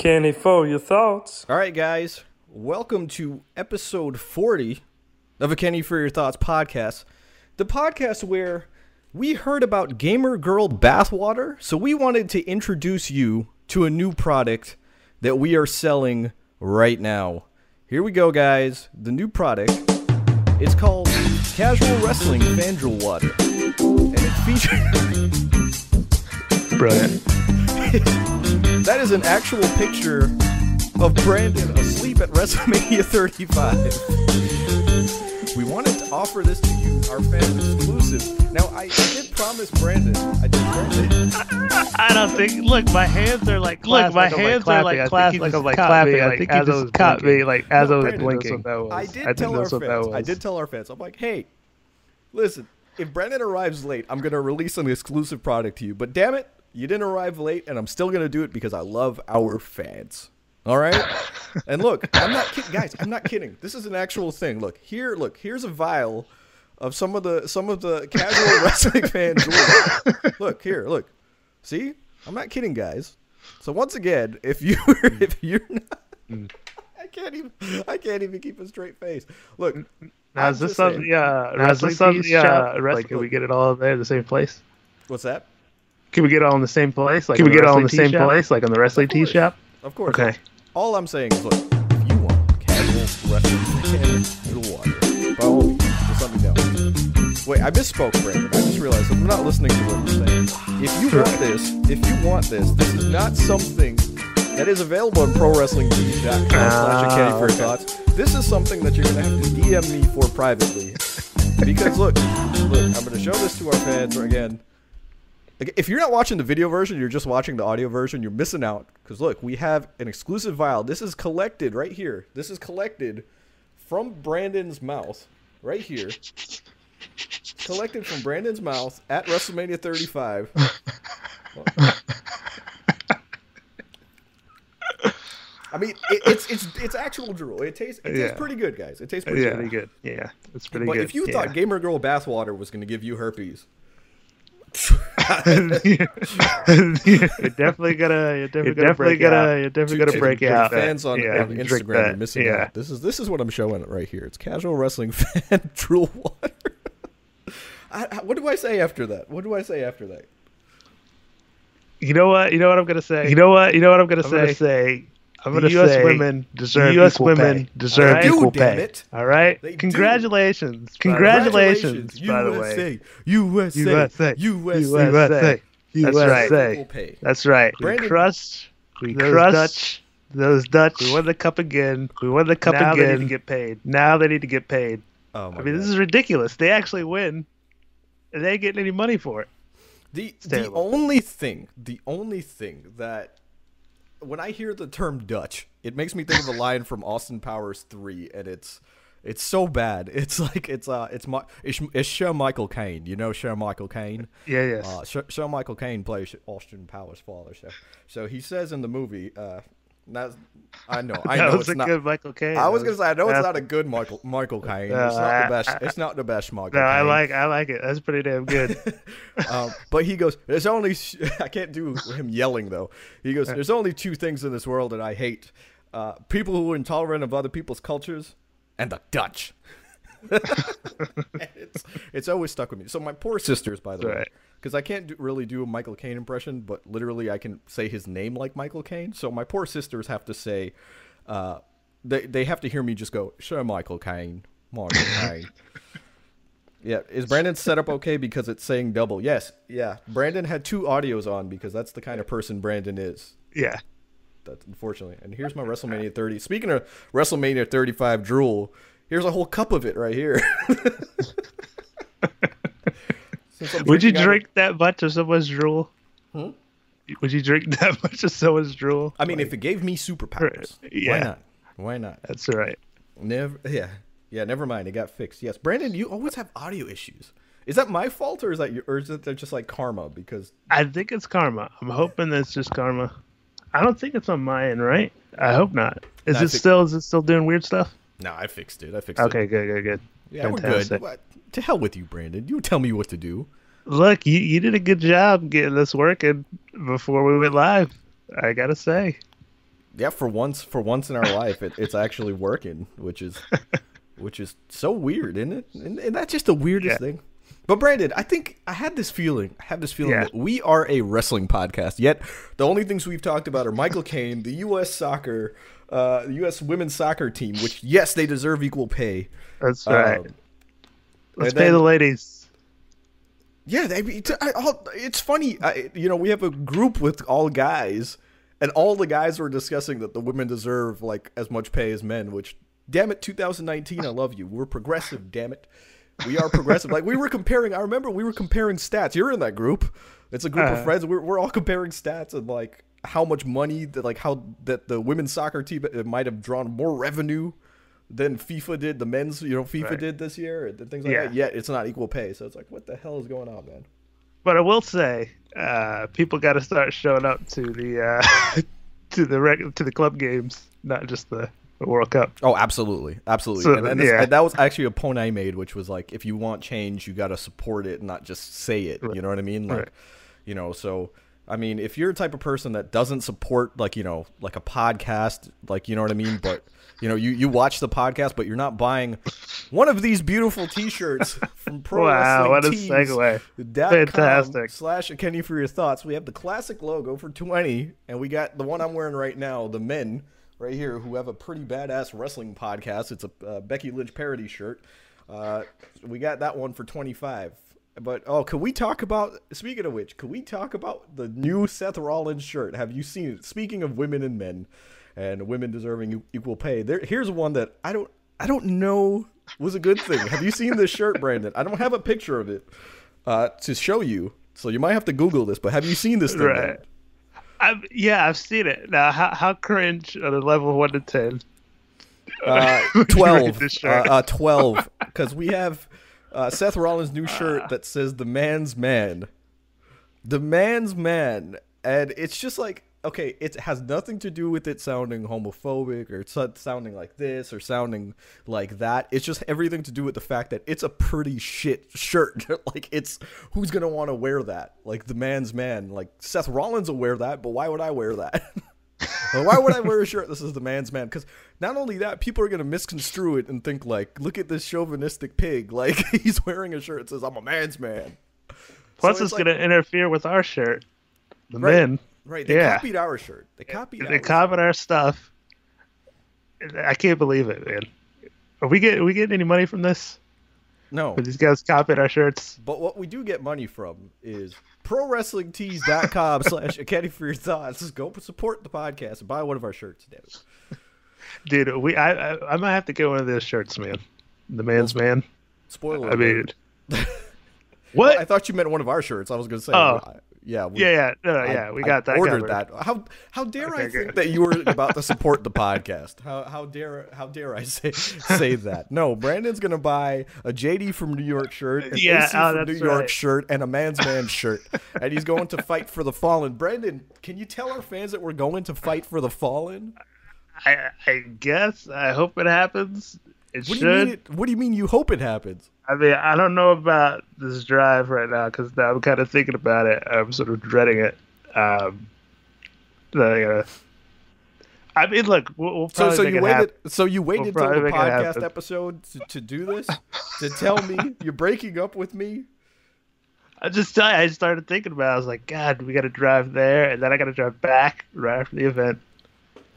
Candy for your thoughts. All right, guys, welcome to episode 40 of a Kenny for Your Thoughts podcast. The podcast where we heard about Gamer Girl bathwater, so we wanted to introduce you to a new product that we are selling right now. Here we go, guys. The new product is called Casual Wrestling Fan Drool Water, and it features. Brilliant. that is an actual picture of Brandon asleep at WrestleMania 35. We wanted to offer this to you, our fans exclusive. Now, I, I did promise Brandon. I did promise Brandon. I don't think. Look, my hands are like. Look, my hands are like clasped. Like I'm like clapping. I think as I was caught me. Like as I was Brandon, blinking. I did tell our fans. I did tell our fans. I'm like, hey, listen. If Brandon arrives late, I'm gonna release an exclusive product to you. But damn it, you didn't arrive late, and I'm still gonna do it because I love our fans. All right. and look, I'm not kidding, guys. I'm not kidding. This is an actual thing. Look here. Look here's a vial of some of the some of the casual wrestling fans. look here. Look. See, I'm not kidding, guys. So once again, if you if you're not, I can't even I can't even keep a straight face. Look. Now is this something? Yeah. Uh, now is this something? Yeah. Like, can we get it all there, the same place? What's that? Can we get all in the same place? Like, can we get all in the same shop? place, like on the wrestling tee shop? Of course. Okay. All I'm saying is, look, if you want casual wrestling and the water, by all means, just let me know. Wait, I misspoke, Brandon. I just realized I'm not listening to what you're saying. If you want this, if you want this, this is not something that is available on ProWrestlingTees.com slash ah, Kenny for thoughts. This is something that you're gonna have to DM me for privately. Because look, look, I'm gonna show this to our fans again. If you're not watching the video version, you're just watching the audio version, you're missing out. Because look, we have an exclusive vial. This is collected right here. This is collected from Brandon's mouth right here. Collected from Brandon's mouth at WrestleMania 35. I mean, it, it's it's it's actual drool. It tastes it tastes pretty good, guys. It tastes pretty Yeah. good. Yeah. It's pretty But good. But if you yeah. thought Gamer Girl bathwater was going to give you herpes, you're definitely gonna, you're definitely gonna, break gonna, you're definitely gonna to- break out. Fans on, yeah, on Instagram are missing yeah. out. This is this is what I'm showing right here. It's casual wrestling fan drool water. I, what do I say after that? What do I say after that? You know what? You know what I'm gonna say. You know what? You know what I'm gonna say. say. I'm gonna the US say women deserve the U.S. equal women pay. deserve They do, equal damn pay. it. All right. They do. Congratulations. Congratulations. By the way. USA, USA. USA, USA. That's right. Equal pay. That's right. Brandon- we crushed. We those crushed Dutch- those Dutch. We won the cup again. We won the cup now again. they need to get paid. Now they need to get paid. Oh my I mean, this is ridiculous. They actually win, and they ain't getting any money for it. The the only thing, the only thing that when I hear the term Dutch, it makes me think of a line from Austin Powers three, and it's it's so bad. It's like it's uh it's my it's, it's Sir Michael Caine. You know Sir Michael Caine. Yeah. Yes. Uh, Sir, Sir Michael Caine plays Austin Powers' father. So so he says in the movie, uh, not, I know I that know was it's a not. good Michael Caine. I was That gonna say I know it's not a good Michael Michael Caine. No, it's not I- the best. I- it's not the best Michael. No, I like. I like it. That's pretty damn good. um, but he goes, "There's only I can't do him yelling though." He goes, "There's only two things in this world that I hate: uh, people who are intolerant of other people's cultures, and the Dutch." It's it's always stuck with me. So my poor sisters, by the way, because I can't do, really do a Michael Caine impression, but literally I can say his name like Michael Caine. So my poor sisters have to say, uh, they they have to hear me just go, "Sure, Michael Caine, Michael Caine." Yeah, is Brandon set up okay because it's saying double? Yes, yeah. Brandon had two audios on because that's the kind of person Brandon is. yeah. That's unfortunately. And here's my WrestleMania 30. Speaking of WrestleMania 35 drool, here's a whole cup of it right here. Would you out of- drink that much of someone's drool? Hmm? Would you drink that much of someone's drool? I mean, if it gave me superpowers, why Yeah. not? Why not? That's right. Never. Yeah, yeah. Never mind. It got fixed. Yes, Brandon, you always have audio issues. Is that my fault or is that your, or is it just like karma? Because I think it's karma. I'm hoping that's just karma. I don't think it's on my end, right? I hope not. Is No, it think- still? Is it still doing weird stuff? No, I fixed it. I fixed it. Okay, good, good, good. Yeah, we're good. What? To hell with you, Brandon. You tell me what to do. Look, you, you did a good job getting this working before we went live. I gotta say. yeah, for once, for once in our life, it, it's actually working, which is, which is so weird, isn't it? And, and that's just the weirdest yeah. thing. But Brandon, I think I had this feeling. I have this feeling yeah. that we are a wrestling podcast. Yet the only things we've talked about are Michael Caine, the U.S. soccer, uh, the U.S. women's soccer team. Which yes, they deserve equal pay. That's right. Um, Let's pay then, the ladies. Yeah, they, it's, I, it's funny. I, you know, we have a group with all guys, and all the guys were discussing that the women deserve like as much pay as men. Which, damn it, 2019, I love you. We're progressive. Damn it. We are progressive. like we were comparing. I remember we were comparing stats. You're in that group. It's a group uh, of friends. We're we're all comparing stats and like how much money that like how that the women's soccer team might have drawn more revenue than FIFA did. The men's you know FIFA right. did this year and things like yeah. that. Yet it's not equal pay. So it's like what the hell is going on, man? But I will say, uh, people got to start showing up to the uh, to the reg- to the club games, not just the World Cup. Oh, absolutely, absolutely. So, and, and, yeah. and, that was actually a point I made, which was like, if you want change, you got to support it, not just say it. Right. You know what I mean? Like, right. you know, so I mean, if you're a type of person that doesn't support, like, you know, like a podcast, like, you know what I mean, but you know, you, you watch the podcast, but you're not buying one of these beautiful T-shirts from Pro wow, what a segue! Fantastic. Slash Kenny for your thoughts. We have the classic logo for twenty, and we got the one I'm wearing right now, the men right here who have a pretty badass wrestling podcast. It's a uh, Becky Lynch parody shirt. Uh, we got that one for 25. But oh, can we talk about speaking of which, can we talk about the new Seth Rollins shirt? Have you seen it? Speaking of women and men and women deserving equal pay. There here's one that I don't I don't know was a good thing. have you seen this shirt, Brandon? I don't have a picture of it uh, to show you. So you might have to Google this, but have you seen this thing? Right. I've, yeah, I've seen it. Now, how, how cringe on a level one to ten? Uh, twelve. Uh, uh, twelve. Because we have uh, Seth Rollins' new shirt that says "The Man's Man." The Man's Man, and it's just like okay, it has nothing to do with it sounding homophobic or sounding like this or sounding like that. It's just everything to do with the fact that it's a pretty shit shirt. like it's who's gonna want to wear that? Like the man's man. Like Seth Rollins will wear that, but why would I wear that? why would I wear a shirt? This is the man's man. Because not only that, people are gonna misconstrue it and think like, look at this chauvinistic pig. Like he's wearing a shirt that says I'm a man's man. Plus, so it's, it's like, gonna interfere with our shirt. The right. men. Right. They yeah. copied our shirt. They copied. They copied our stuff. I can't believe it, man. Are we get are we getting any money from this? No. But these guys copied our shirts. But what we do get money from is prowrestlingtees.com slash A Kenny for your thoughts. Go support the podcast and buy one of our shirts, David. Dude, we I, I, I might have to get one of those shirts, man. The man's well, man. Spoiler. I mean, what? I thought you meant one of our shirts. I was going to say. Oh. Yeah, we, yeah, yeah, no, no, yeah. We got I that. Ordered covered. that. How how dare okay, I think that you were about to support the podcast? How how dare how dare I say say that? No, Brandon's gonna buy a JD from New York shirt, an yeah, AC oh, from New York shirt, and a Man's Man shirt, and he's going to fight for the fallen. Brandon, can you tell our fans that we're going to fight for the fallen? I I guess. I hope it happens. It what should. Do you mean it, what do you mean you hope it happens? I mean, I don't know about this drive right now because I'm kind of thinking about it. I'm sort of dreading it. Um, the, uh, I mean, look, we'll, we'll so so you waited. So you waited we'll until the podcast episode to, to do this to tell me you're breaking up with me. I just tell you, I started thinking about. it. I was like, God, we got to drive there, and then I got to drive back right after the event.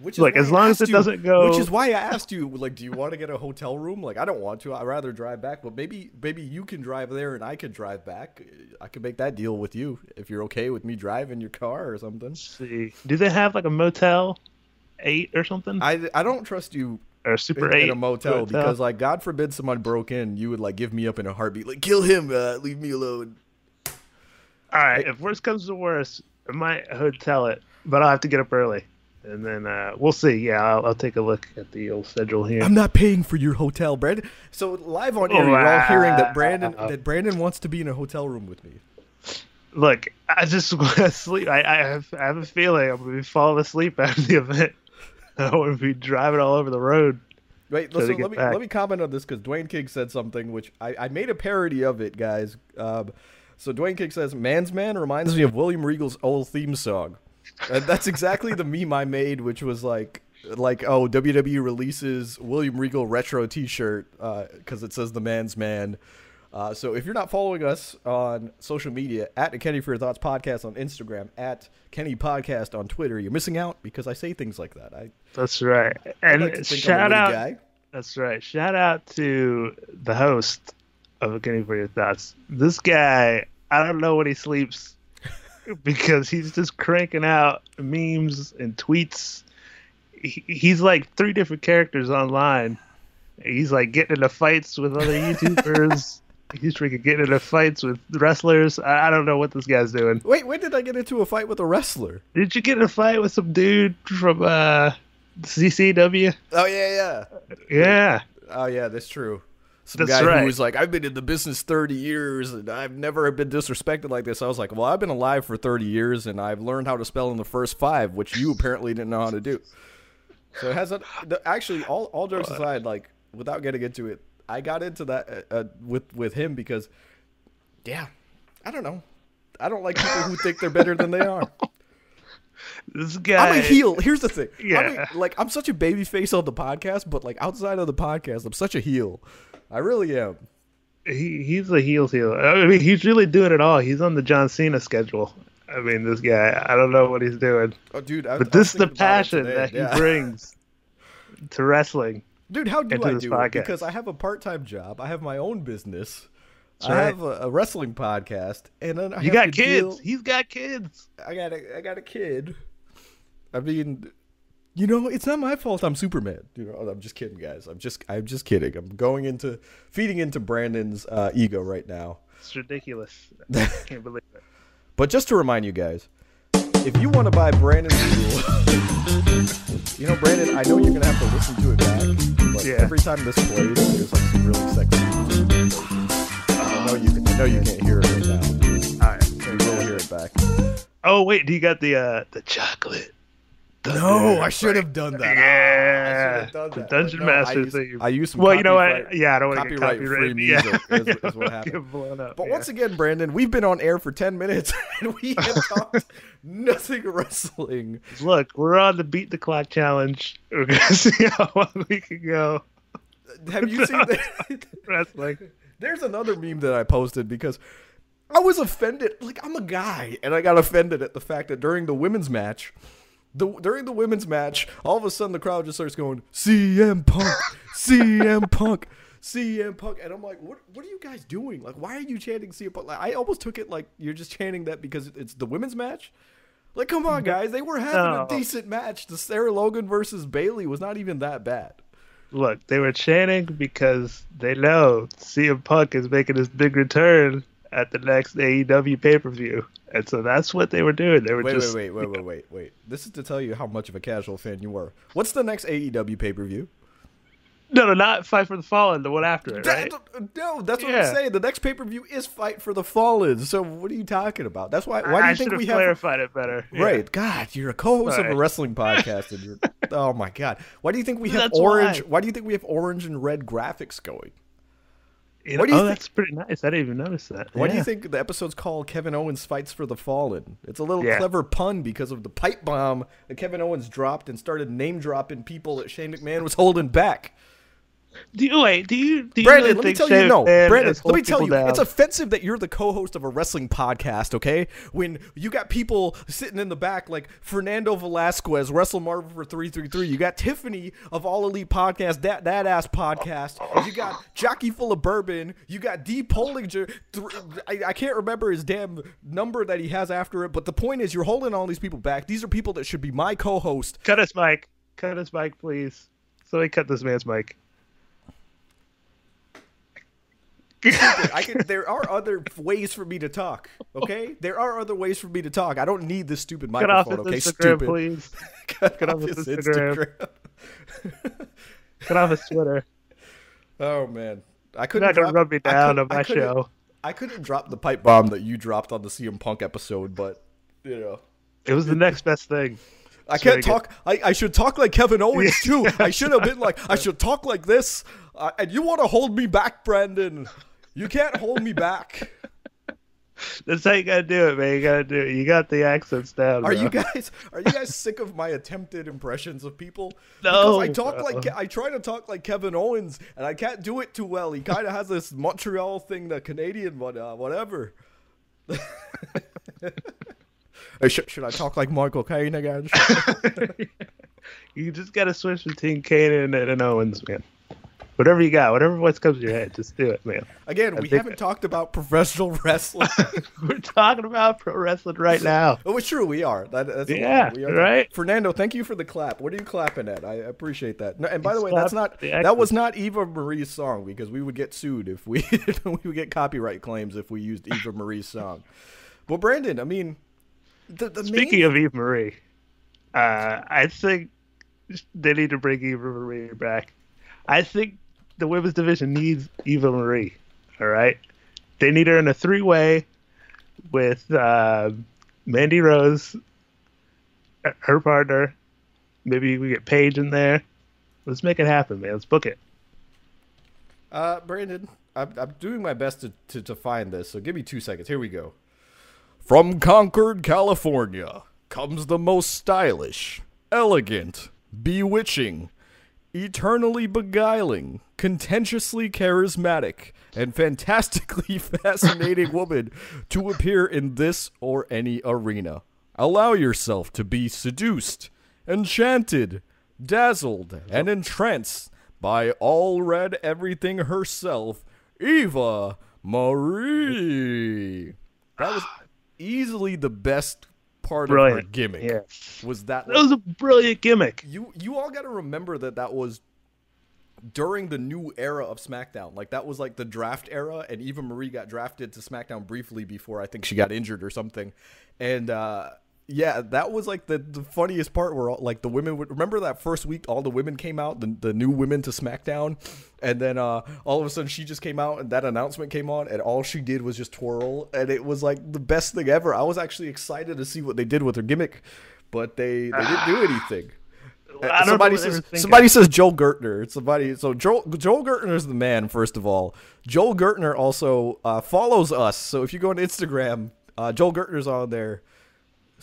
Which is like as long as it you, doesn't go. Which is why I asked you, like, do you want to get a hotel room? Like, I don't want to. I'd rather drive back, but maybe maybe you can drive there and I could drive back. I could make that deal with you if you're okay with me driving your car or something. Let's see, do they have like a motel eight or something? I I don't trust you or super in, eight in a motel, motel, because like God forbid someone broke in, you would like give me up in a heartbeat, like kill him, uh, leave me alone. All right, if worst comes to worst, I might hotel it, but I'll have to get up early and then uh, we'll see. Yeah, I'll, I'll, take a look at the old schedule here. I'm not paying for your hotel, Brandon. So live on air, you're all hearing that Brandon that Brandon wants to be in a hotel room with me. Look, I just want to sleep. I, I, have, I have a feeling I'm going to be falling asleep after the event. I want to be driving all over the road. Wait, listen, let me back. let me comment on this because Dwayne King said something which I, I made a parody of it, guys. Um, so Dwayne King says, "Man's Man reminds me of William Regal's old theme song." And that's exactly the meme I made, which was like, like oh WWE releases William Regal retro T-shirt because uh, it says the man's man. Uh, so if you're not following us on social media at Kenny for Your Thoughts podcast on Instagram at Kenny Podcast on Twitter, you're missing out because I say things like that. I that's right. And like shout out. Guy. That's right. Shout out to the host of Kenny for Your Thoughts. This guy, I don't know when he sleeps because he's just cranking out memes and tweets. He, he's like three different characters online. He's like getting into fights with other YouTubers. He's freaking getting into fights with wrestlers. I, I don't know what this guy's doing. Wait, when did I get into a fight with a wrestler? Did you get in a fight with some dude from uh, CCW? Oh yeah, yeah, yeah. Oh yeah, that's true. Some that's guy right. who was like, "I've been in the business 30 years and I've never been disrespected like this." I was like, "Well, I've been alive for 30 years and I've learned how to spell in the first five, which you apparently didn't know how to do." So it has a, actually all all jokes aside, like without getting into it, I got into that uh, uh, with with him because, yeah, I don't know. I don't like people who think they're better than they are. This guy. I'm a heel. Here's the thing. Yeah. I'm a, like I'm such a baby face on the podcast, but like outside of the podcast, I'm such a heel. I really am. He he's a heel heel. I mean, he's really doing it all. He's on the John Cena schedule. I mean, this guy. I don't know what he's doing. Oh, dude! I, but this is the passion that he yeah. brings to wrestling. Dude, how do I do podcast. it? Because I have a part-time job. I have my own business. That's I have a, a, wrestling podcast, and then I you got kids. Deal... He's got kids. I got a, I got a kid. I mean, you know, it's not my fault. I'm Superman. You know, I'm just kidding, guys. I'm just, I'm just kidding. I'm going into feeding into Brandon's uh, ego right now. It's ridiculous. I can't believe it. But just to remind you guys, if you want to buy Brandon's you know, Brandon, I know you're gonna have to listen to it back, but yeah. every time this plays, there's like some really sexy music. I know you can. I know you can't hear it right now. All right, so you will hear it back. Oh wait, do you got the uh the chocolate? No, I should have done that. Yeah, done that. Dungeon no, Master I thing. I used some. Well, you know what? Yeah, I don't want to get copyright free music. Yeah. Is, is what happened. Up, but yeah. once again, Brandon, we've been on air for ten minutes and we have talked nothing wrestling. Look, we're on the beat the clock challenge. We're gonna see how long we can go. Have you seen that? wrestling? There's another meme that I posted because. I was offended. Like, I'm a guy, and I got offended at the fact that during the women's match, the, during the women's match, all of a sudden the crowd just starts going CM Punk, CM Punk, CM Punk, and I'm like, what? What are you guys doing? Like, why are you chanting CM Punk? Like, I almost took it like you're just chanting that because it's the women's match. Like, come on, guys, they were having no. a decent match. The Sarah Logan versus Bayley was not even that bad. Look, they were chanting because they know CM Punk is making his big return at the next AEW pay per view. And so that's what they were doing. They were wait, just wait, wait, wait, wait, wait, wait. This is to tell you how much of a casual fan you were. What's the next AEW pay per view? No, no, not Fight for the Fallen. The one after it, right? no, that's what yeah. I'm saying. The next pay per view is Fight for the Fallen. So what are you talking about? That's why. Why do you think we have clarified it better? Right, yeah. God, you're a co-host of a wrestling podcast, and you're. oh my God, why do you think we have that's orange? Why. why do you think we have orange and red graphics going? You know, what do you oh, think? that's pretty nice. I didn't even notice that. Why yeah. do you think the episode's called Kevin Owens Fights for the Fallen? It's a little yeah. clever pun because of the pipe bomb that Kevin Owens dropped and started name dropping people that Shane McMahon was holding back. Do you wait? Do you, do you Brandon? Really let me tell you, no, Brandon. Let me tell you, down? it's offensive that you're the co-host of a wrestling podcast. Okay, when you got people sitting in the back like Fernando Velasquez, Wrestle Marvel for three three three. You got Tiffany of All Elite Podcast, that that ass podcast. You got Jockey Full of Bourbon. You got D Pollinger. I, I can't remember his damn number that he has after it, but the point is, you're holding all these people back. These are people that should be my co-host. Cut his mic. Cut his mic, please. Somebody cut this man's mic. I can. There are other ways for me to talk. Okay, there are other ways for me to talk. I don't need this stupid microphone. okay, Instagram, stupid. Please. Cut, Cut off his Instagram. Instagram. Cut off his Twitter. Oh man, I couldn't. You're not gonna rub me down on my show. I couldn't drop the pipe bomb that you dropped on the CM Punk episode, but you know, it was the next best thing. I can't talk. I, I should talk like Kevin Owens too. I should have been like I should talk like this. Uh, and you want to hold me back, Brandon? You can't hold me back. That's how you gotta do it, man. You gotta do it. You got the accents down. Are bro. you guys are you guys sick of my attempted impressions of people? No, because I talk bro. like I try to talk like Kevin Owens, and I can't do it too well. He kind of has this Montreal thing, the Canadian one, uh, whatever. Should, should I talk like Michael Caine again? you just gotta switch between Kane and, and Owens, man. Whatever you got, whatever voice comes to your head, just do it, man. Again, I we haven't talked about professional wrestling. We're talking about pro wrestling right now. oh, it's true, we are. That, that's. Yeah, we are. right? Fernando, thank you for the clap. What are you clapping at? I appreciate that. No, and by You the way, that's not that was not Eva Marie's song because we would get sued if we we would get copyright claims if we used Eva Marie's song. But Brandon, I mean, the, the Speaking main, of Eva Marie, uh, I think they need to bring Eva Marie back. I think the women's division needs Eva Marie. All right, they need her in a three-way with uh, Mandy Rose, her partner. Maybe we get Paige in there. Let's make it happen, man. Let's book it. uh, Brandon, I'm, I'm doing my best to, to to find this. So give me two seconds. Here we go. From Concord, California, comes the most stylish, elegant, bewitching, eternally beguiling, contentiously charismatic, and fantastically fascinating woman to appear in this or any arena. Allow yourself to be seduced, enchanted, dazzled, and entranced by all red everything herself, Eva Marie. That was ah. easily the best part of her Brilliant. gimmick. Yes. Was that That was a brilliant gimmick. you you all got to remember that that was during the new era of SmackDown. Like that was like the draft era, and Eva Marie got drafted to SmackDown briefly before I think she got injured or something. And uh, yeah, that was like the, the funniest part where all, like the women would remember that first week, all the women came out, the, the new women to SmackDown, and then uh, all of a sudden she just came out and that announcement came on, and all she did was just twirl, and it was like the best thing ever. I was actually excited to see what they did with her gimmick, but they they didn't do anything. Somebody know what they were says somebody says Joel Gertner. Somebody so Joel Joel Gertner is the man. First of all, Joel Gertner also uh, follows us. So if you go on Instagram, uh, Joel Gertner's on there.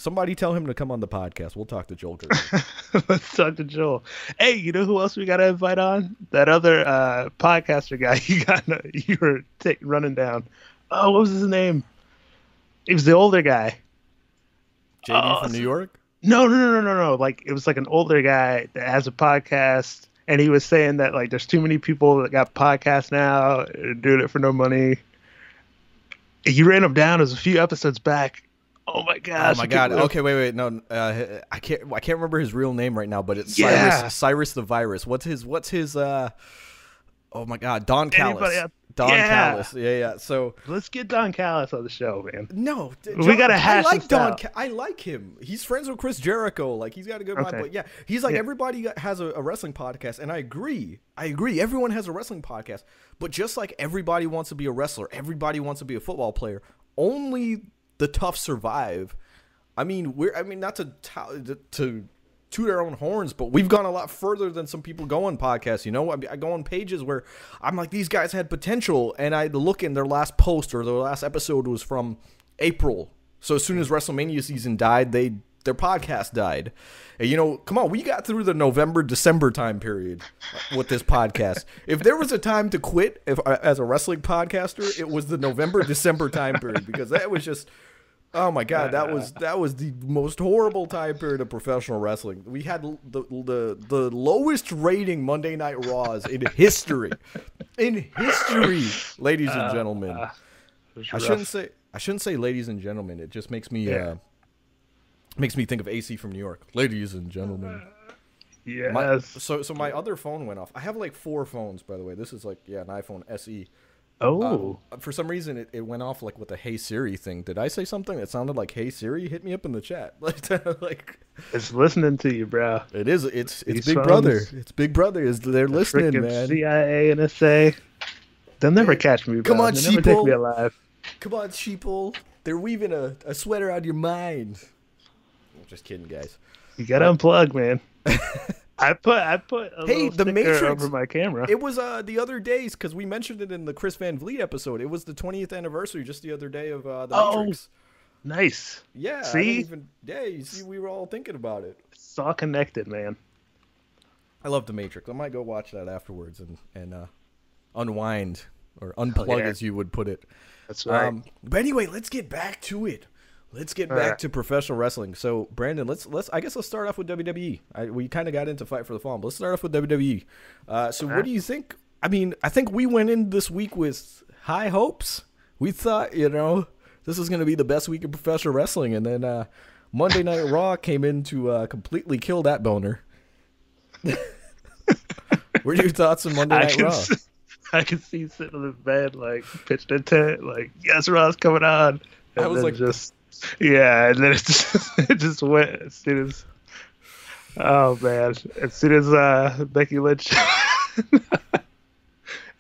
Somebody tell him to come on the podcast. We'll talk to Joel Let's talk to Joel. Hey, you know who else we got to invite on? That other uh, podcaster guy you got you were ta- running down. Oh, what was his name? He was the older guy. JD Oh, from New York. No, no, no, no, no, no. Like it was like an older guy that has a podcast, and he was saying that like there's too many people that got podcasts now, doing it for no money. He ran him down. It was a few episodes back. Oh my gosh! Oh my god. can't Okay, wait, wait. No, uh, I can't. I can't remember his real name right now, but it's Yeah. Cyrus. Cyrus the Virus. What's his? What's his? uh Oh my god, Don Callis. Anybody? Don Yeah. Callis. Yeah, yeah. So Let's get Don Callis on the show, man. No, d- We gotta hash I like this Don. out. Ca- I like him. He's friends with Chris Jericho. Like he's got a good vibe. But yeah, he's like Yeah. everybody has a, a wrestling podcast, and I agree. I agree. Everyone has a wrestling podcast, but just like everybody wants to be a wrestler, everybody wants to be a football player. Only the tough survive. I mean, we're. I mean, not to to. to toot our own horns, but we've gone a lot further than some people go on podcasts. You know, I, I go on pages where I'm like, these guys had potential, and I look in their last post or their last episode was from April. So as soon as WrestleMania season died, they their podcast died. And, you know, come on, we got through the November December time period with this podcast. if there was a time to quit if, uh, as a wrestling podcaster, it was the November December time period because that was just Oh my god, that was that was the most horrible time period of professional wrestling. We had the the the lowest rating Monday Night Raws in history, in history, ladies and gentlemen. I shouldn't say I shouldn't say ladies and gentlemen. It just makes me Yeah. uh, makes me think of AC from New York. Ladies and gentlemen. Yes. My, so so my other phone went off. I have like four phones by the way. This is like yeah an iPhone SE. Oh. Uh, for some reason, it, it went off like with the Hey Siri thing. Did I say something that sounded like Hey Siri? Hit me up in the chat. Like, like it's listening to you, bro. it is. It's it's These Big phones- Brother. It's Big Brother. Is they're listening, Freaking man. CIA, NSA. They'll never catch me. Bro. Come on, They'll never take me alive. Come on, sheeple. They're weaving a, a sweater on your mind. I'm just kidding, guys. You gotta unplug, man. I put I put hey the Matrix over my camera. It was uh the other days because we mentioned it in the Chris Van Vliet episode. It was the 20th anniversary just the other day of uh, the oh, Matrix. Nice. Yeah. See. Even, yeah. You see, we were all thinking about it. It's all connected, man. I love the Matrix. I might go watch that afterwards and and uh, unwind or unplug, yeah. as you would put it. That's right. Um, but anyway, let's get back to it. Let's get back to professional wrestling. So, Brandon, let's let's I guess let's start off with WWE. I, we kind of got into Fight for the Fallen, but let's start off with WWE. Uh, so, what do you think? I mean, I think we went in this week with high hopes. We thought, you know, this was going to be the best week of professional wrestling, and then uh, Monday Night Raw came in to uh, completely kill that boner. what are your thoughts on Monday Night Raw? See, I can see sitting in the bed, like pitched a tent, like yes, Raw's coming on. And I was like, just yeah, and then it just it just went as soon as oh man, as soon as uh, Becky Lynch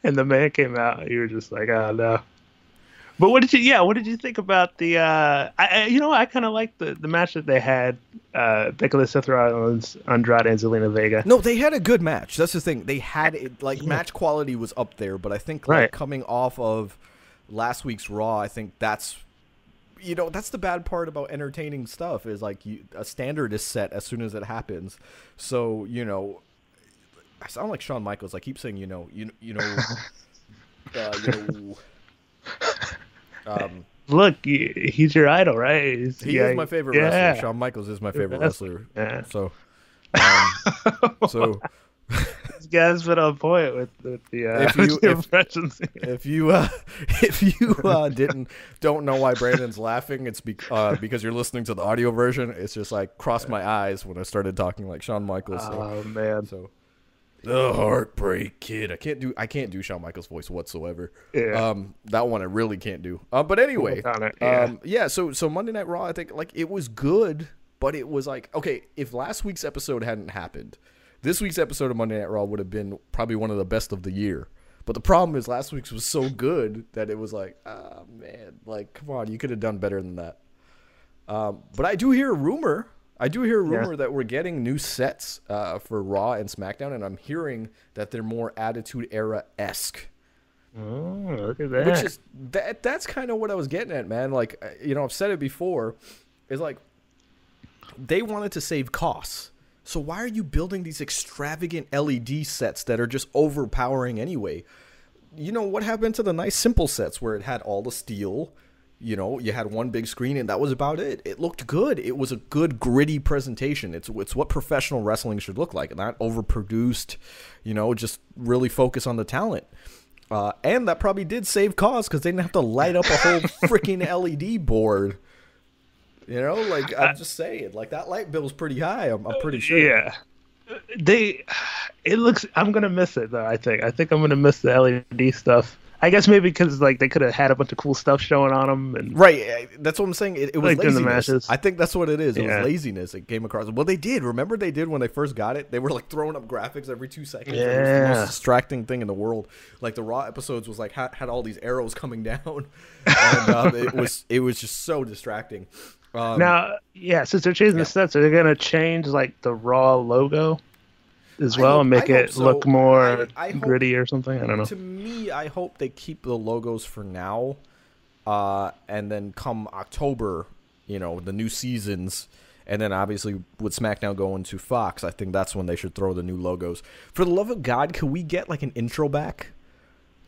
and the man came out, you were just like, oh no. But what did you? Yeah, what did you think about the? Uh, I, you know, I kind of liked the the match that they had. Uh, Becky Lynch, Seth Rollins, Andrade, and Zelina Vega. No, they had a good match. That's the thing. They had it like match quality was up there, but I think like right. coming off of last week's Raw, I think that's you know that's the bad part about entertaining stuff is like you, a standard is set as soon as it happens. So you know, I sound like Shawn Michaels. I keep saying you know you you know, uh, you know. Um, Look, he's your idol, right? He's, he yeah, is my favorite yeah. wrestler. Shawn Michaels is my favorite wrestler. Yeah. So, um, so this guy's been on point with, with the uh, if you, if, impressions. If you uh, if you uh, didn't don't know why Brandon's laughing, it's be, uh, because you're listening to the audio version. It's just like crossed my eyes when I started talking like Shawn Michaels. So, oh man! So the heartbreak kid. I can't do I can't do Shawn Michaels voice whatsoever. Yeah. Um, that one I really can't do. Uh, but anyway, yeah. Um, yeah. So so Monday Night Raw, I think like it was good, but it was like okay, if last week's episode hadn't happened, this week's episode of Monday Night Raw would have been probably one of the best of the year. But the problem is last week's was so good that it was like, ah oh, man, like come on, you could have done better than that. Um, but I do hear a rumor I do hear a rumor yeah. that we're getting new sets uh, for Raw and SmackDown, and I'm hearing that they're more Attitude Era esque. Oh, look at that! Which is that? That's kind of what I was getting at, man. Like, uh, you know, I've said it before. Is like they wanted to save costs. So why are you building these extravagant LED sets that are just overpowering anyway? You know what happened to the nice simple sets where it had all the steel, you know, you had one big screen and that was about it. It looked good. It was a good gritty presentation. It's it's what professional wrestling should look like, not overproduced. You know, just really focus on the talent. Uh, and that probably did save costs because they didn't have to light up a whole freaking LED board. You know, like I'm just saying, like that light bill is pretty high. I'm, I'm pretty sure. Yeah, they. It looks. I'm gonna miss it though. I think. I think I'm gonna miss the LED stuff. I guess maybe because like they could have had a bunch of cool stuff showing on them, and right. That's what I'm saying. It, it was like laziness. I think that's what it is. It yeah. was laziness. It came across. Well, they did. Remember, they did when they first got it. They were like throwing up graphics every two seconds. Yeah, it was the most distracting thing in the world. Like the Raw episodes was like had, had all these arrows coming down, and um, it was it was just so distracting. Um, now, yeah, since they're changing yeah. the sets, are they gonna change like the Raw logo? as well hope, and make it so. look more I, I gritty hope, or something. I don't know. To me, I hope they keep the logos for now, uh, and then come October, you know, the new seasons. And then obviously with SmackDown going to Fox, I think that's when they should throw the new logos. For the love of God, can we get like an intro back?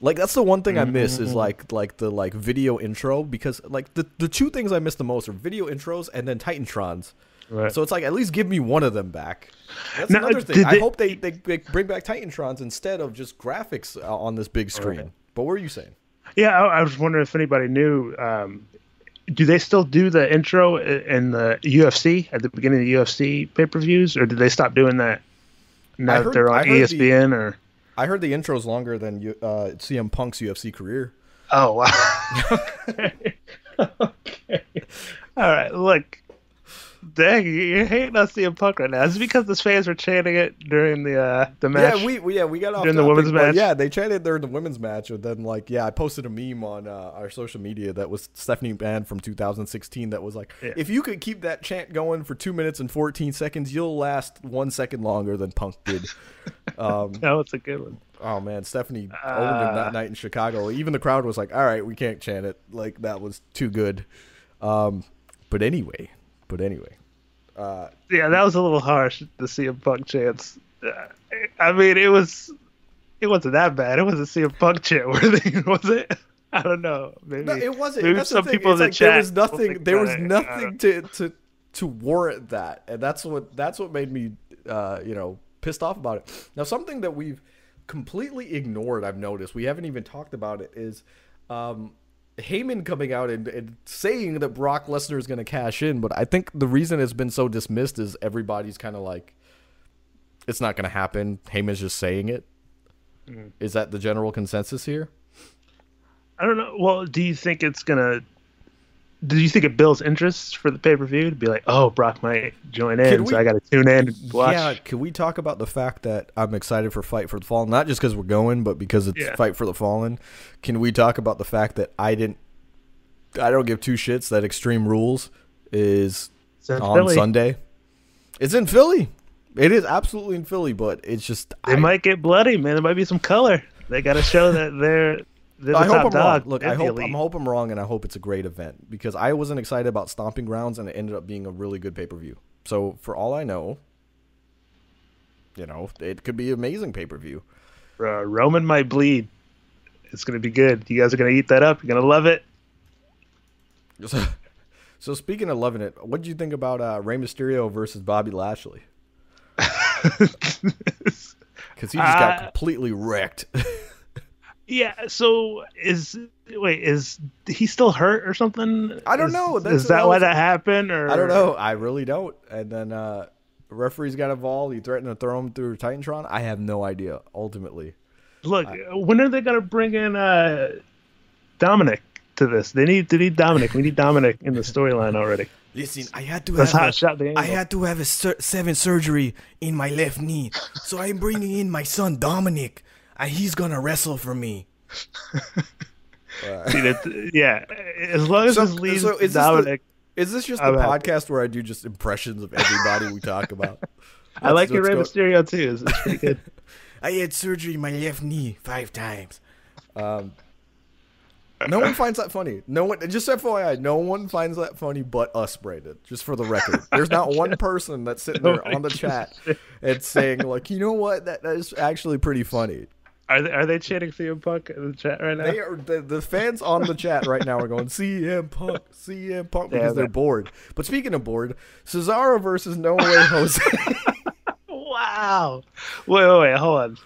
Like that's the one thing I miss is mm-hmm. like like the like video intro because like the the two things I miss the most are video intros and then Titantrons. Right. So it's like at least give me one of them back. That's now, another thing. They, I hope they, they, they, bring back Titantrons instead of just graphics uh, on this big screen. Right. But what were you saying? Yeah, I, I was wondering if anybody knew. Um, do they still do the intro in the UFC at the beginning of the UFC pay per views, or did they stop doing that now heard, that they're on ESPN? The, or I heard the intro is longer than uh, CM Punk's UFC career. Oh wow. okay. okay. All right. Look, Dang, you're hating on CM Punk right now. Is it because the fans were chanting it during the uh, the match? Yeah, we, yeah we got off during the women's match. Yeah, they chanted during the women's match, and then like yeah, I posted a meme on uh, our social media that was Stephanie McMahon from 2016 that was like, yeah. if you could keep that chant going for two minutes and 14 seconds, you'll last one second longer than Punk did. Um, that was a good one. Oh man, Stephanie uh, owned him that night in Chicago. Even the crowd was like, "All right, we can't chant it. Like that was too good." Um, but anyway, but anyway, uh, yeah, that was a little harsh to see a Punk chance. Uh, I mean, it was it wasn't that bad. It wasn't CM Punk chant worthy, was it? I don't know. Maybe no, it wasn't. Maybe some people in the like chat. There was nothing. There was nothing to to to warrant that, and that's what that's what made me, uh, you know, pissed off about it. Now, something that we've completely ignored, I've noticed, we haven't even talked about it, is um, Heyman coming out and, and saying that Brock Lesnar is going to cash in, but I think the reason it's been so dismissed is everybody's kind of like, it's not going to happen. Heyman's just saying it. Mm-hmm. Is that the general consensus here? I don't know. Well, do you think it's going to do you think it builds interest for the pay per view to be like, oh, Brock might join in, we, so I got to tune in and watch? Yeah, can we talk about the fact that I'm excited for Fight for the Fallen, not just because we're going, but because it's yeah. Fight for the Fallen? Can we talk about the fact that I didn't, I don't give two shits that Extreme Rules is on Philly. Sunday? It's in Philly. It is absolutely in Philly, but it's just it I, might get bloody, man. There might be some color. They got to show that they're I hope I'm dog. wrong. Look, I hope, I'm hope I'm wrong, and I hope it's a great event because I wasn't excited about Stomping Grounds, and it ended up being a really good pay per view. So for all I know, you know, it could be amazing pay per view. Uh, Roman might bleed. It's gonna be good. You guys are gonna eat that up. You're gonna love it. So, so speaking of loving it, what did you think about uh, Rey Mysterio versus Bobby Lashley? Because he just got uh, completely wrecked. Yeah. So is wait is he still hurt or something? I don't is, know. That's is that why that happened? Or I don't know. I really don't. And then uh referees got involved. He threatened to throw him through Titantron. I have no idea. Ultimately, look. when are they gonna bring in uh Dominic to this? They need to need Dominic. We need Dominic in the storyline already. Listen, I had to That's have a, I had to have a sur- seven surgery in my left knee, so I'm bringing in my son Dominic and he's gonna wrestle for me. See, yeah, as long as so, this leads so is Dominic. This the, is this just the podcast where I do just impressions of everybody we talk about? I like your Rey Mysterio too. It's, it's pretty good. I had surgery in my left knee five times. Um, no one finds that funny. No one, just FYI, no one finds that funny but us, Brandon. Just for the record, there's not one person that's sitting there on the chat and saying like, you know what, that, that is actually pretty funny. Are they, are they chanting CM Punk in the chat right now? They are the, the fans on the chat right now are going CM Punk, CM Punk because yeah, they're bored. But speaking of bored, Cesaro versus No Way Jose. wow. Wait, wait, wait, hold on.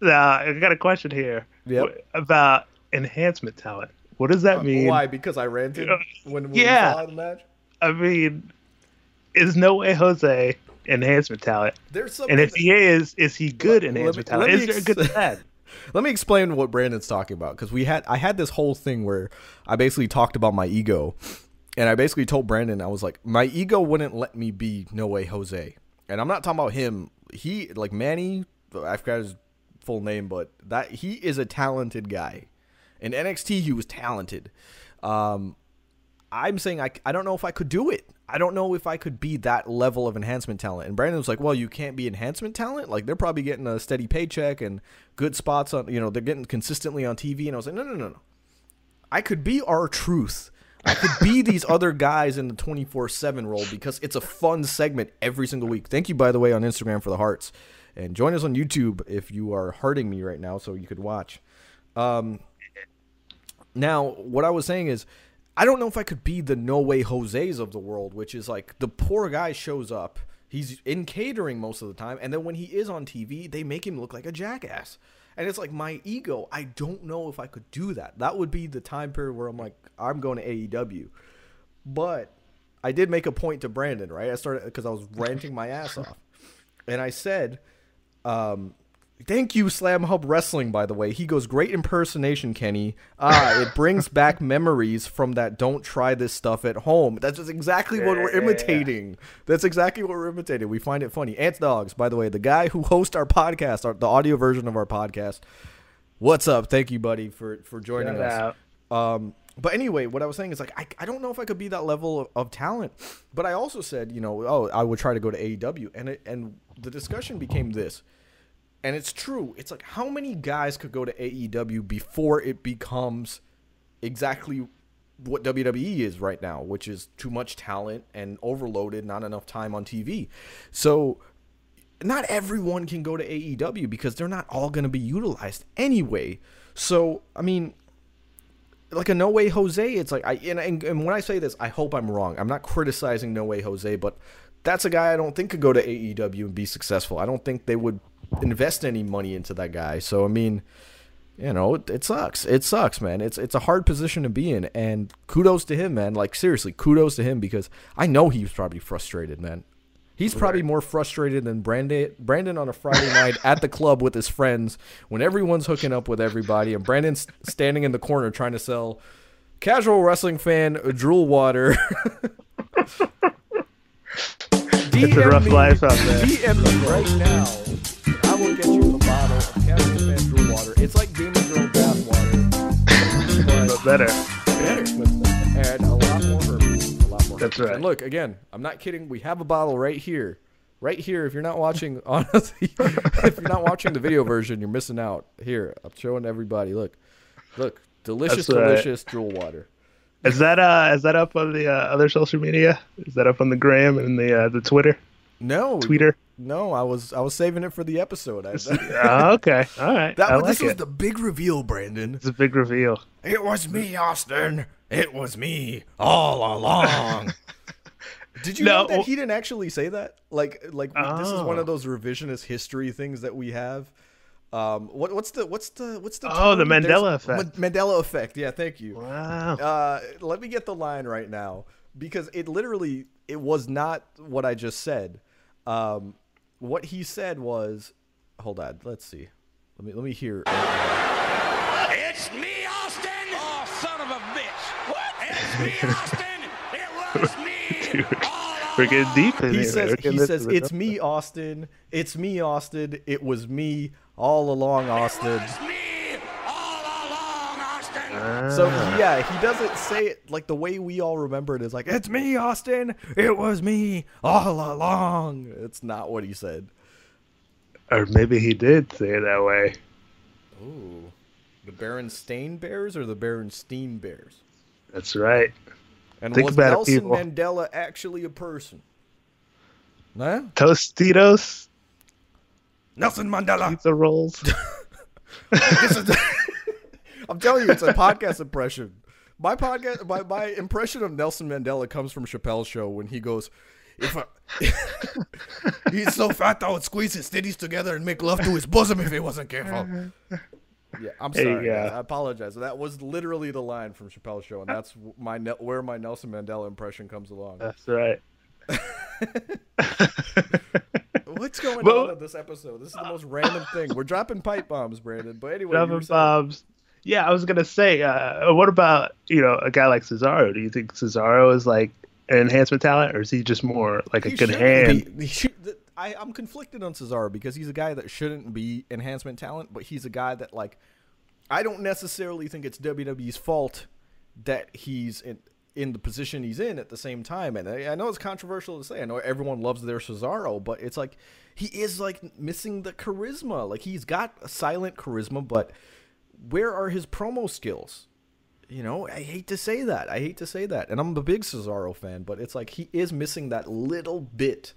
Now I got a question here yep. about enhancement talent. What does that uh, mean? Why? Because I ranted when, we yeah. saw the match. I mean, is No Way Jose enhancement talent? There's something. And if he is, is he good let, enhancement let me, talent? Is there a good bad? Let me explain what Brandon's talking about because we had I had this whole thing where I basically talked about my ego, and I basically told Brandon I was like my ego wouldn't let me be No Way Jose, and I'm not talking about him. He like Manny, I forgot his full name, but that he is a talented guy. In NXT, he was talented. Um, I'm saying I, I don't know if I could do it. I don't know if I could be that level of enhancement talent. And Brandon was like, well, you can't be enhancement talent. Like they're probably getting a steady paycheck and good spots on, you know, they're getting consistently on TV. And I was like, no, no, no, no. I could be R-Truth. I could be these other guys in the 24 7 role because it's a fun segment every single week. Thank you, by the way, on Instagram for the hearts. And join us on YouTube if you are hurting me right now so you could watch. Um, now, what I was saying is, I don't know if I could be the No Way Jose's of the world, which is like the poor guy shows up. He's in catering most of the time, and then when he is on TV, they make him look like a jackass. And it's like my ego. I don't know if I could do that. That would be the time period where I'm like, I'm going to AEW. But I did make a point to Brandon, right? I started because I was ranting my ass off, and I said, um, Thank you, Slam Hub Wrestling, by the way. He goes, Great impersonation, Kenny. Ah, it brings back memories from that don't try this stuff at home. That's just exactly what we're imitating. That's exactly what we're imitating. We find it funny. Ants Dogs, by the way, the guy who hosts our podcast, our, the audio version of our podcast. What's up? Thank you, buddy, for, for joining Shout us. Um, but anyway, what I was saying is like I, I don't know if I could be that level of, of, talent, but I also said you know oh I would try to go to AEW and it, and the discussion became this and it's true. It's like how many guys could go to AEW before it becomes exactly what WWE is right now, which is too much talent and overloaded, not enough time on TV. So not everyone can go to AEW because they're not all going to be utilized anyway. So, I mean, like a No Way Jose, it's like I and, and, and when I say this, I hope I'm wrong. I'm not criticizing No Way Jose, but that's a guy I don't think could go to AEW and be successful. I don't think they would invest any money into that guy. So I mean, you know, it, it, sucks. It sucks, man. It's it's a hard position to be in, and kudos to him, man. Like seriously, kudos to him because I know he's probably frustrated, man. He's probably more frustrated than Brandon Brandon on a Friday night at the club with his friends when everyone's hooking up with everybody, and Brandon's standing in the corner trying to sell casual wrestling fan drool water. it's a rough me, life out there. DM me right now. I will get you a bottle of Fan Drool water. It's like of Thrones bath water, but, better. Better. And a lot more herbs. A lot more. That's right. And look, again, I'm not kidding. We have a bottle right here. Right here, if you're not watching, honestly, if you're not watching the video version, you're missing out. Here, I'm showing everybody. Look, look, delicious, delicious drool water. Is that uh is that up on the uh, other social media? Is that up on the gram and the uh, the Twitter? No, Twitter. No, I was I was saving it for the episode. I, uh, okay, all right. That, like this it. was the big reveal, Brandon. It's a big reveal. It was me, Austin. It was me all along. Did you no, know that he didn't actually say that? Like, like oh. this is one of oh. those revisionist history things that we have. Um, what, what's the what's the what's the oh the Mandela There's, effect? Mandela effect. Yeah, thank you. Wow. Uh, let me get the line right now because it literally it was not what I just said. Um, what he said was, hold on, let's see. Let me let me hear. It's me, Austin. Oh, son of a bitch! What? It's me, Austin. It was me. We're getting deep in he here. Says, he says, "It's me, Austin. It's me, Austin. It was me all along, Austin. So ah. yeah, he doesn't say it like the way we all remember it is like it's me, Austin. It was me all along. It's not what he said. Or maybe he did say it that way. Ooh, the Berenstain Bears or the Berenstein Bears? That's right. And Think was Nelson it, Mandela actually a person? Huh? Tostitos. Nelson Mandela. Pizza rolls. I'm telling you, it's a podcast impression. My podcast, my, my impression of Nelson Mandela comes from Chappelle's show when he goes, "If I, he's so fat I would squeeze his titties together and make love to his bosom if he wasn't careful." Yeah, I'm sorry. I apologize. That was literally the line from Chappelle's show, and that's my where my Nelson Mandela impression comes along. That's right. What's going well, on in this episode? This is the most random thing. We're dropping pipe bombs, Brandon. But anyway, dropping bombs. Yeah, I was gonna say, uh, what about you know a guy like Cesaro? Do you think Cesaro is like an enhancement talent, or is he just more like a he good hand? Be, should, I, I'm conflicted on Cesaro because he's a guy that shouldn't be enhancement talent, but he's a guy that like I don't necessarily think it's WWE's fault that he's in, in the position he's in at the same time. And I, I, know it's controversial to say. I know everyone loves their Cesaro, but it's like he is like missing the charisma. Like he's got a silent charisma, but where are his promo skills? You know, I hate to say that. I hate to say that. And I'm a big Cesaro fan, but it's like he is missing that little bit.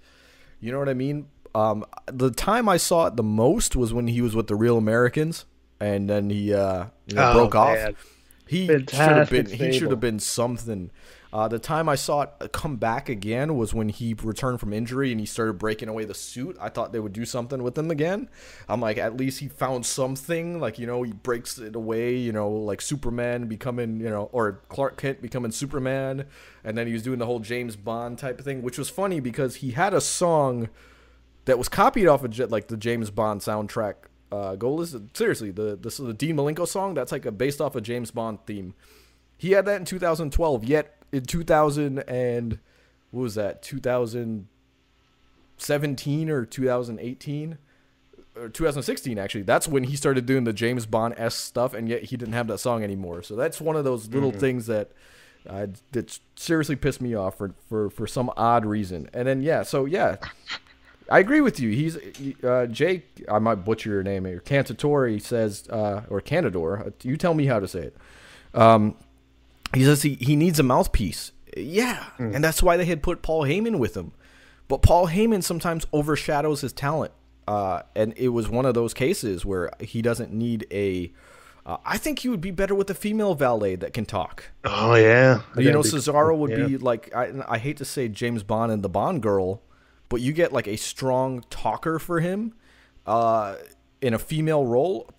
You know what I mean? Um, the time I saw it the most was when he was with the Real Americans, and then he uh, you know, oh, broke man. off. He should have been. He should have been something. Uh, the time I saw it come back again was when he returned from injury and he started breaking away the suit. I thought they would do something with him again. I'm like, at least he found something. Like you know, he breaks it away. You know, like Superman becoming, you know, or Clark Kent becoming Superman, and then he was doing the whole James Bond type of thing, which was funny because he had a song that was copied off of like the James Bond soundtrack Uh, go listen. Seriously, the this is the Dean Malenko song. That's like a based off a James Bond theme. He had that in 2012. Yet in 2000 and what was that? 2017 or 2018 or 2016 actually. That's when he started doing the James Bond s stuff, and yet he didn't have that song anymore. So that's one of those little mm-hmm. things that. Uh, that seriously pissed me off for, for, for some odd reason. And then yeah, so yeah, I agree with you. He's uh, Jake. I might butcher your name here. Cantatori says, uh, or Cantador. You tell me how to say it. Um, he says he, he needs a mouthpiece. Yeah, mm. and that's why they had put Paul Heyman with him. But Paul Heyman sometimes overshadows his talent, uh, and it was one of those cases where he doesn't need a. Uh, I think he would be better with a female valet that can talk. Oh yeah, you know Cesaro would yeah. be like I, I hate to say James Bond and the Bond girl, but you get like a strong talker for him uh, in a female role.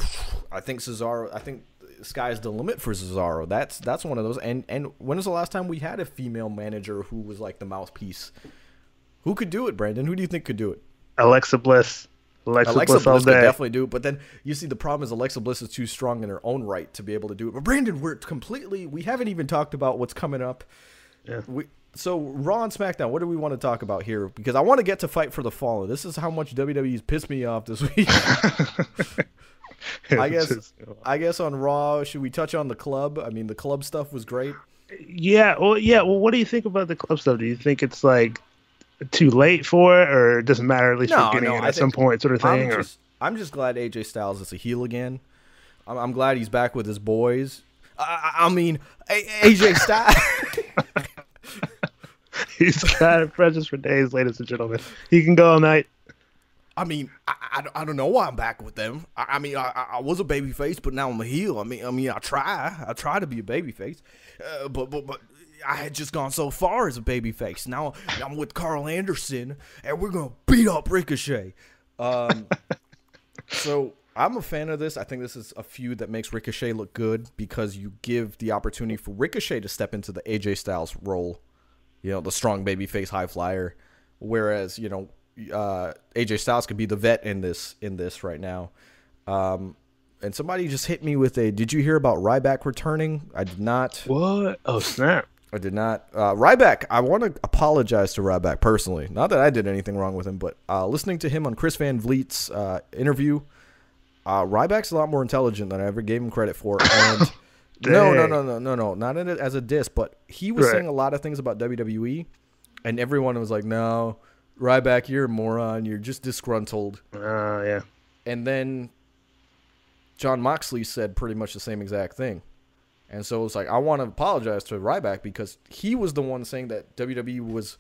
I think Cesaro. I think sky's the limit for Cesaro. That's that's one of those. And and when was the last time we had a female manager who was like the mouthpiece? Who could do it, Brandon? Who do you think could do it? Alexa Bliss. Alexa, Alexa Bliss, Bliss could definitely do it, but then you see the problem is Alexa Bliss is too strong in her own right to be able to do it. But Brandon, we're completely we haven't even talked about what's coming up. Yeah. We so Raw and SmackDown. What do we want to talk about here? Because I want to get to Fight for the Fallen. This is how much WWE's pissed me off this week. I guess. I guess on Raw, should we touch on the club? I mean, the club stuff was great. Yeah. Well, yeah. Well, what do you think about the club stuff? Do you think it's like too late for it, or it doesn't matter? At least no, we're getting no, it at some point, sort of thing. I'm just, I'm just glad AJ Styles is a heel again. I'm, I'm glad he's back with his boys. I, I mean, AJ Styles. He's got a presence for days, ladies and gentlemen. He can go all night. I mean, I, I, I, don't know why I'm back with them. I, I mean, I, I was a baby face, but now I'm a heel. I mean, I mean, I try, I try to be a baby face, uh, but but but I had just gone so far as a baby face. Now I'm with Karl Anderson, and we're gonna beat up Ricochet. Um, so I'm a fan of this. I think this is a feud that makes Ricochet look good because you give the opportunity for Ricochet to step into the AJ Styles role you know, the strong baby face high flyer. Whereas, you know, uh, AJ Styles could be the vet in this in this right now. Um, and somebody just hit me with a. Did you hear about Ryback returning? I did not. What? Oh snap! I did not. Uh, Ryback. I want to apologize to Ryback personally. Not that I did anything wrong with him, but uh, listening to him on Chris Van Vliet's uh, interview, uh, Ryback's a lot more intelligent than I ever gave him credit for. And no, no, no, no, no, no, not in it as a diss, but he was right. saying a lot of things about WWE, and everyone was like, "No, Ryback, you're a moron. You're just disgruntled." Oh uh, yeah. And then Jon Moxley said pretty much the same exact thing, and so it's like I want to apologize to Ryback because he was the one saying that WWE was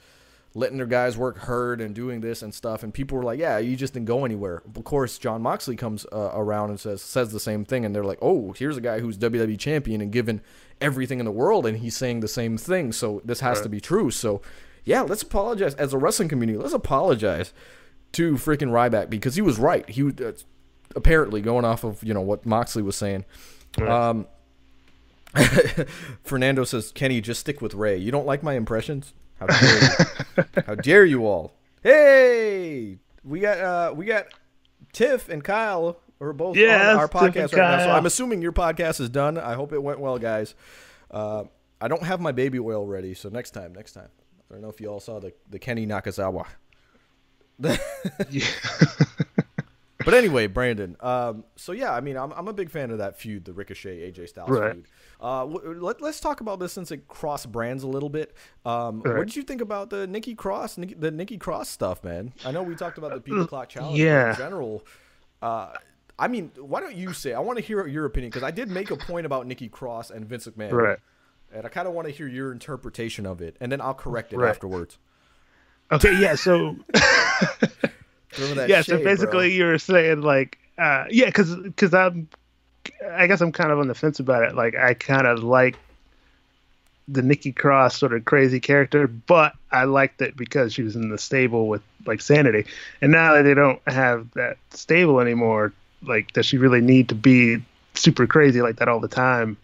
letting their guys work hard and doing this and stuff. And people were like, "Yeah, you just didn't go anywhere." Of course, Jon Moxley comes uh, around and says says the same thing, and they're like, "Oh, here's a guy who's WWE champion and given everything in the world, and he's saying the same thing. So this has right. to be true." So, yeah, let's apologize as a wrestling community. Let's apologize to freaking Ryback because he was right. He uh, apparently going off of you know what Moxley was saying. Right. Um, Fernando says, "Kenny, just stick with Ray. You don't like my impressions." How dare you? How dare you all? Hey, we got uh, we got Tiff and Kyle are both yes, on our podcast right now. So I'm assuming your podcast is done. I hope it went well, guys. Uh, I don't have my baby oil ready, so next time, next time. I don't know if you all saw the the Kenny Nakazawa. yeah. but anyway, Brandon. Um, so yeah, I mean, I'm I'm a big fan of that feud, the Ricochet AJ Styles right. feud. Uh, let, us talk about this since it cross brands a little bit. Um, right. What did you think about the Nikki Cross, Nikki, the Nikki Cross stuff, man? I know we talked about the People Clock Challenge yeah. in general. Uh, I mean, why don't you say? I want to hear your opinion because I did make a point about Nikki Cross and Vince McMahon, right? And I kind of want to hear your interpretation of it, and then I'll correct it right. afterwards. Okay, yeah. So, yeah. Shade, so basically, bro. you were saying like, uh, yeah, because because I'm I guess I'm kind of on the fence about it. Like I kind of like the Nikki Cross sort of crazy character, but I liked it because she was in the stable with like Sanity. And now that they don't have that stable anymore, like does she really need to be super crazy like that all the time?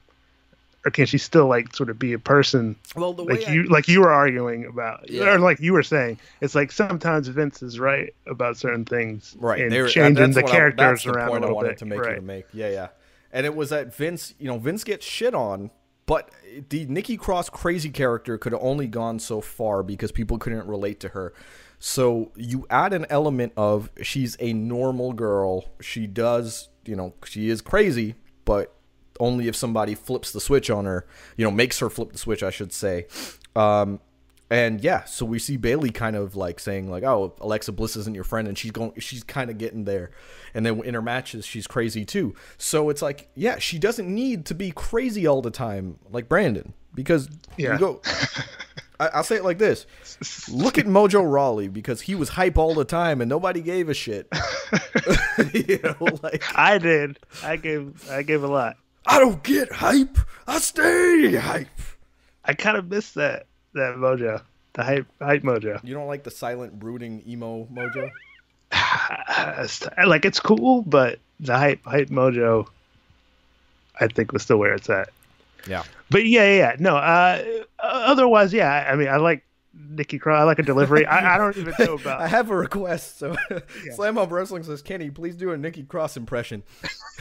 Or can she still like sort of be a person? Well, the like you I... like you were arguing about, yeah. or like you were saying, it's like sometimes Vince is right about certain things, right? And changing the characters I, around. The point I wanted bit. to make right. you to make, yeah, yeah. And it was that Vince, you know, Vince gets shit on, but the Nikki Cross crazy character could have only gone so far because people couldn't relate to her. So you add an element of she's a normal girl. She does, you know, she is crazy, but only if somebody flips the switch on her, you know, makes her flip the switch, I should say. Um, and yeah, so we see Bayley kind of like saying like, "Oh, Alexa Bliss isn't your friend," and she's going, she's kind of getting there. And then in her matches, she's crazy too. So it's like, yeah, she doesn't need to be crazy all the time like Brandon because yeah. you go. I, will say it like this: Look at Mojo Rawley because he was hype all the time and nobody gave a shit. you know, like I did. I gave. I gave a lot. I don't get hype. I stay hype. I kind of miss that that mojo, the hype hype mojo. You don't like the silent brooding emo mojo? like it's cool, but the hype hype mojo, I think was still where it's at. Yeah. But yeah, yeah, yeah. no. Uh, otherwise, yeah. I mean, I like Nikki Cross. I like a delivery. I, I, don't even know about. I have a request. So, yeah. Slam Up Wrestling says, "Kenny, please do a Nikki Cross impression."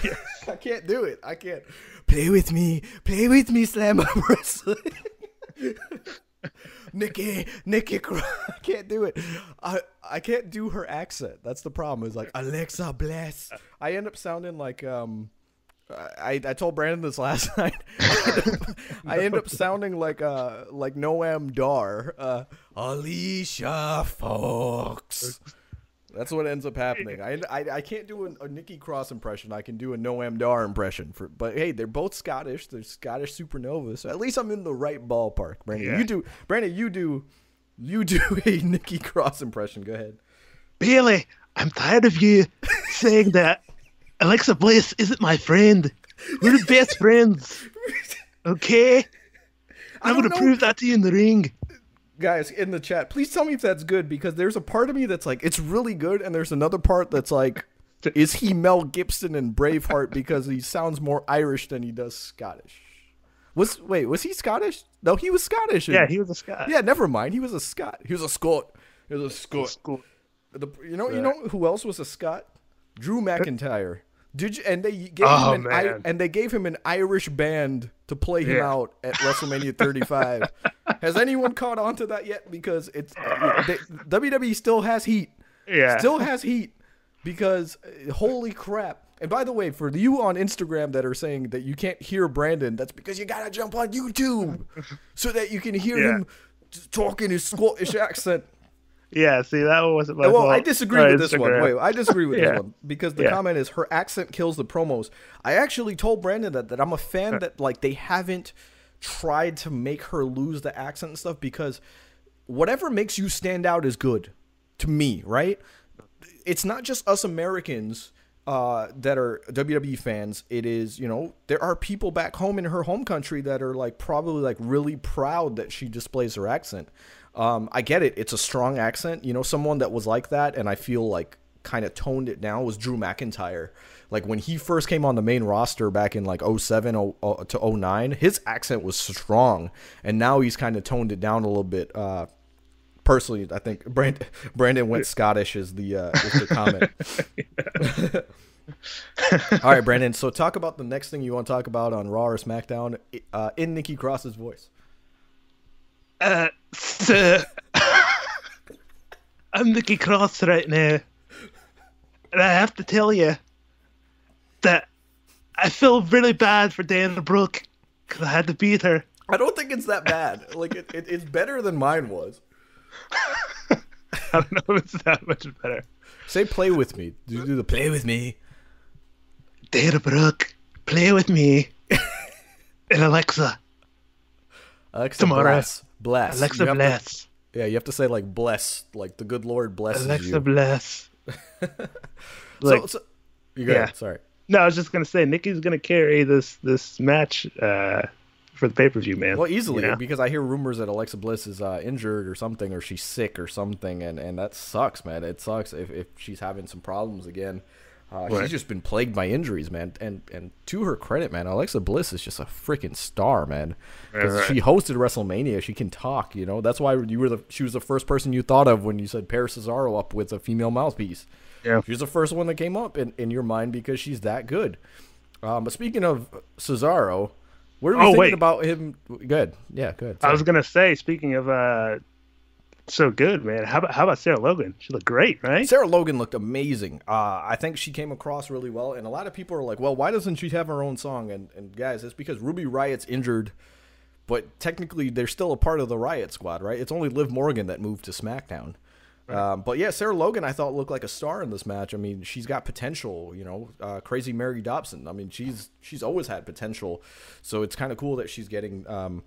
I can't do it. I can't. Play with me. Play with me, Slam Up Wrestling. Nikki, Nikki, Cross. I can't do it. I I can't do her accent. That's the problem. Is like Alexa Bliss. I end up sounding like um. I, I told Brandon this last night. I end up sounding like uh like Noam Dar, uh, Alicia Fox. That's what ends up happening. I, I, I can't do a, a Nikki Cross impression. I can do a Noam Dar impression for. But hey, they're both Scottish. They're Scottish supernovas. So at least I'm in the right ballpark. Brandon, yeah. you do. Brandon, you do. You do a Nikki Cross impression. Go ahead. Bayley, I'm tired of you saying that Alexa Bliss isn't my friend. We're the best friends. Okay. I'm gonna prove that to you in the ring guys in the chat, please tell me if that's good because there's a part of me that's like it's really good, and there's another part that's like, is he Mel Gibson in Braveheart because he sounds more Irish than he does Scottish? Was wait, was he Scottish? No, he was Scottish. Yeah, he was a Scot. Yeah, never mind. He was a Scot. He was a Scot. He was a Scot. Scot. The, you know, you know who else was a Scot? Drew McIntyre. Did you, and they gave oh, him an and they gave him an Irish band to play him yeah. out at WrestleMania 35. has anyone caught on to that yet? Because it's uh, they, WWE still has heat. Yeah, still has heat because uh, holy crap. And by the way, for you on Instagram that are saying that you can't hear Brandon, that's because you gotta jump on YouTube so that you can hear yeah. him talking his Scottish accent. Yeah, see that one wasn't my well, fault. I disagree with this one. Wait, I disagree with yeah. this one because the yeah. comment is her accent kills the promos. I actually told Brandon that that I'm a fan that like they haven't tried to make her lose the accent and stuff because whatever makes you stand out is good to me, right? It's not just us Americans uh, that are WWE fans. It is, you know, there are people back home in her home country that are like probably like really proud that she displays her accent. Um, I get it. It's a strong accent. You know, someone that was like that, and I feel like kind of toned it down was Drew McIntyre. Like when he first came on the main roster back in like 07 to 09, his accent was strong, and now he's kind of toned it down a little bit. Uh, personally, I think Brandon, Brandon went Scottish is the uh, is the comment. All right, Brandon. So talk about the next thing you want to talk about on Raw or SmackDown uh, in Nikki Cross's voice. Uh, so I'm Nikki Cross right now, and I have to tell you that I feel really bad for Dana Brooke because I had to beat her. I don't think it's that bad. like it, it, it's better than mine was. I don't know if it's that much better. Say play with me. Do, do the play with me. Dana Brooke, play with me. and Alexa. Alexa Tomorrow. Bless. Bless. Alexa bless. To, yeah, you have to say like bless, like the good Lord blesses Alexa you. bless. like, so, so, you go yeah. Ahead. Sorry. No, I was just gonna say Nikki's gonna carry this this match uh, for the pay per view, man. Well, easily you know? because I hear rumors that Alexa Bliss is uh, injured or something, or she's sick or something, and, and that sucks, man. It sucks if, if she's having some problems again. Uh, right. She's just been plagued by injuries, man. And and to her credit, man, Alexa Bliss is just a freaking star, man. Right. she hosted WrestleMania, she can talk. You know, that's why you were the she was the first person you thought of when you said Paris Cesaro up with a female mouthpiece. Yeah, she's the first one that came up in, in your mind because she's that good. Um, but speaking of Cesaro, what are you oh, thinking wait. about him? Good, yeah, good. I was gonna say, speaking of uh, so good, man. How about how about Sarah Logan? She looked great, right? Sarah Logan looked amazing. Uh, I think she came across really well, and a lot of people are like, "Well, why doesn't she have her own song?" And and guys, it's because Ruby Riott's injured, but technically they're still a part of the Riot Squad, right? It's only Liv Morgan that moved to SmackDown. Right. Um, but yeah, Sarah Logan, I thought looked like a star in this match. I mean, she's got potential. You know, uh, crazy Mary Dobson. I mean, she's she's always had potential. So it's kind of cool that she's getting um,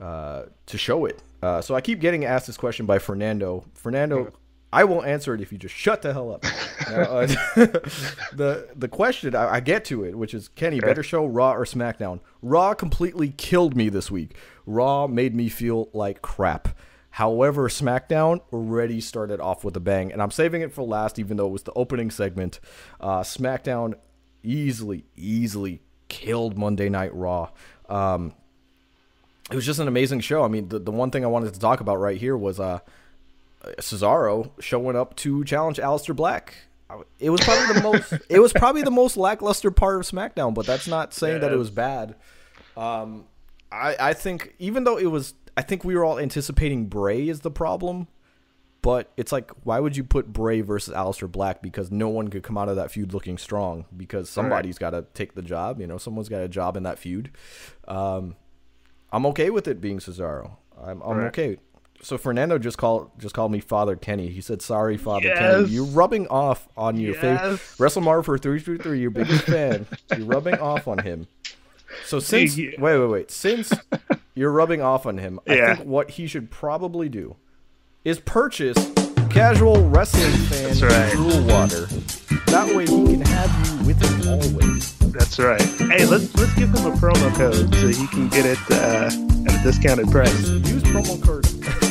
uh, to show it. Uh, so I keep getting asked this question by Fernando. Fernando, I will answer it if you just shut the hell up. now, uh, the the question I, I, get to it, which is Kenny, okay. better show Raw or SmackDown? Raw completely killed me this week. Raw made me feel like crap. However, SmackDown already started off with a bang, and I'm saving it for last, even though it was the opening segment. Uh, SmackDown easily, easily killed Monday Night Raw. Um, it was just an amazing show. I mean, the, the one thing I wanted to talk about right here was uh, Cesaro showing up to challenge Aleister Black. It was probably the most. it was probably the most lackluster part of SmackDown, but that's not saying that it was bad. Um, I I think even though it was, I think we were all anticipating Bray is the problem, but it's like why would you put Bray versus Aleister Black because no one could come out of that feud looking strong because somebody's right. got to take the job. You know, someone's got a job in that feud. Um, I'm okay with it being Cesaro. I'm, I'm right. okay. So Fernando just called just called me Father Kenny. He said, "Sorry, Father yes. Kenny. You're rubbing off on your yes. face. WrestleMar for three three three. Your biggest fan. You're rubbing off on him. So since wait wait wait since you're rubbing off on him, I think what he should probably do is purchase casual wrestling fan right. Drool Water. That way he That's right. Hey, let's let's give him a promo code so he can get it uh, at a discounted price. Use promo code.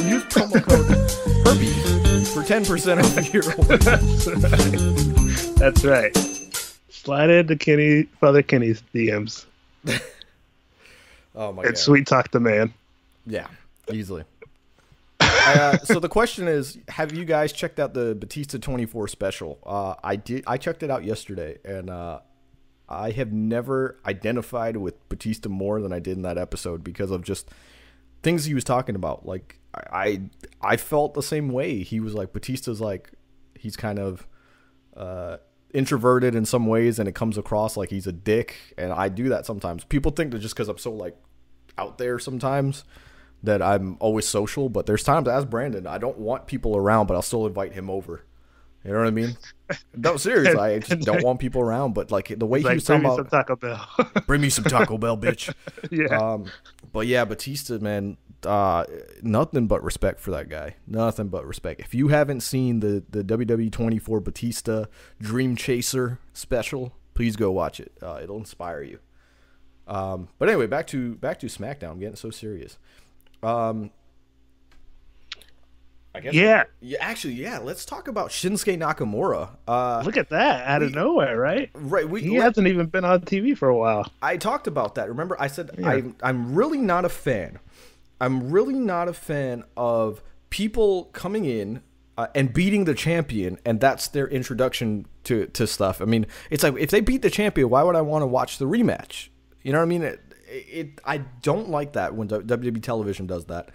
use promo code Herpes for ten percent off your order. That's right. That's right. Slide into Kenny, Father Kenny's DMs. oh my god! And sweet talk the man. Yeah, easily. uh, so the question is, have you guys checked out the Batista 24 special? Uh, I did. I checked it out yesterday, and uh, I have never identified with Batista more than I did in that episode because of just things he was talking about. Like I I felt the same way. He was like Batista's like he's kind of uh, introverted in some ways and it comes across like he's a dick and I do that sometimes. People think that just cuz I'm so like out there sometimes that I'm always social, but there's times as Brandon, I don't want people around, but I'll still invite him over. You know what I mean? No, seriously, I just don't want people around. But like the way he like, was talking about Taco Bell, bring me some Taco Bell, bitch. yeah. Um, but yeah, Batista, man, uh, nothing but respect for that guy. Nothing but respect. If you haven't seen the the WWE 24 Batista Dream Chaser special, please go watch it. Uh, it'll inspire you. Um, but anyway, back to back to SmackDown. I'm getting so serious. Um, I guess. Yeah. Yeah. Actually, yeah. Let's talk about Shinsuke Nakamura. Uh, Look at that out we, of nowhere, right? Right. We, he hasn't even been on TV for a while. I talked about that. Remember, I said yeah. I, I'm really not a fan. I'm really not a fan of people coming in uh, and beating the champion, and that's their introduction to to stuff. I mean, it's like if they beat the champion, why would I want to watch the rematch? You know what I mean? It, it I don't like that when WWE television does that.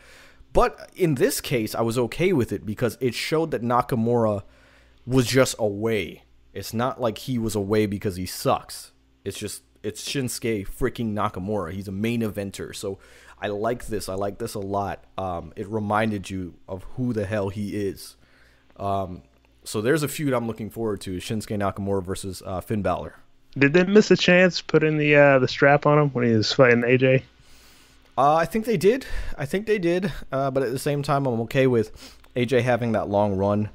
But in this case, I was okay with it because it showed that Nakamura was just away. It's not like he was away because he sucks. It's just it's Shinsuke freaking Nakamura. He's a main eventer. So I like this. I like this a lot. Um, it reminded you of who the hell he is. Um, so there's a feud I'm looking forward to: Shinsuke Nakamura versus uh, Finn Balor. Did they miss a chance putting the uh, the strap on him when he was fighting AJ? Uh, I think they did. I think they did. Uh, but at the same time, I'm okay with AJ having that long run.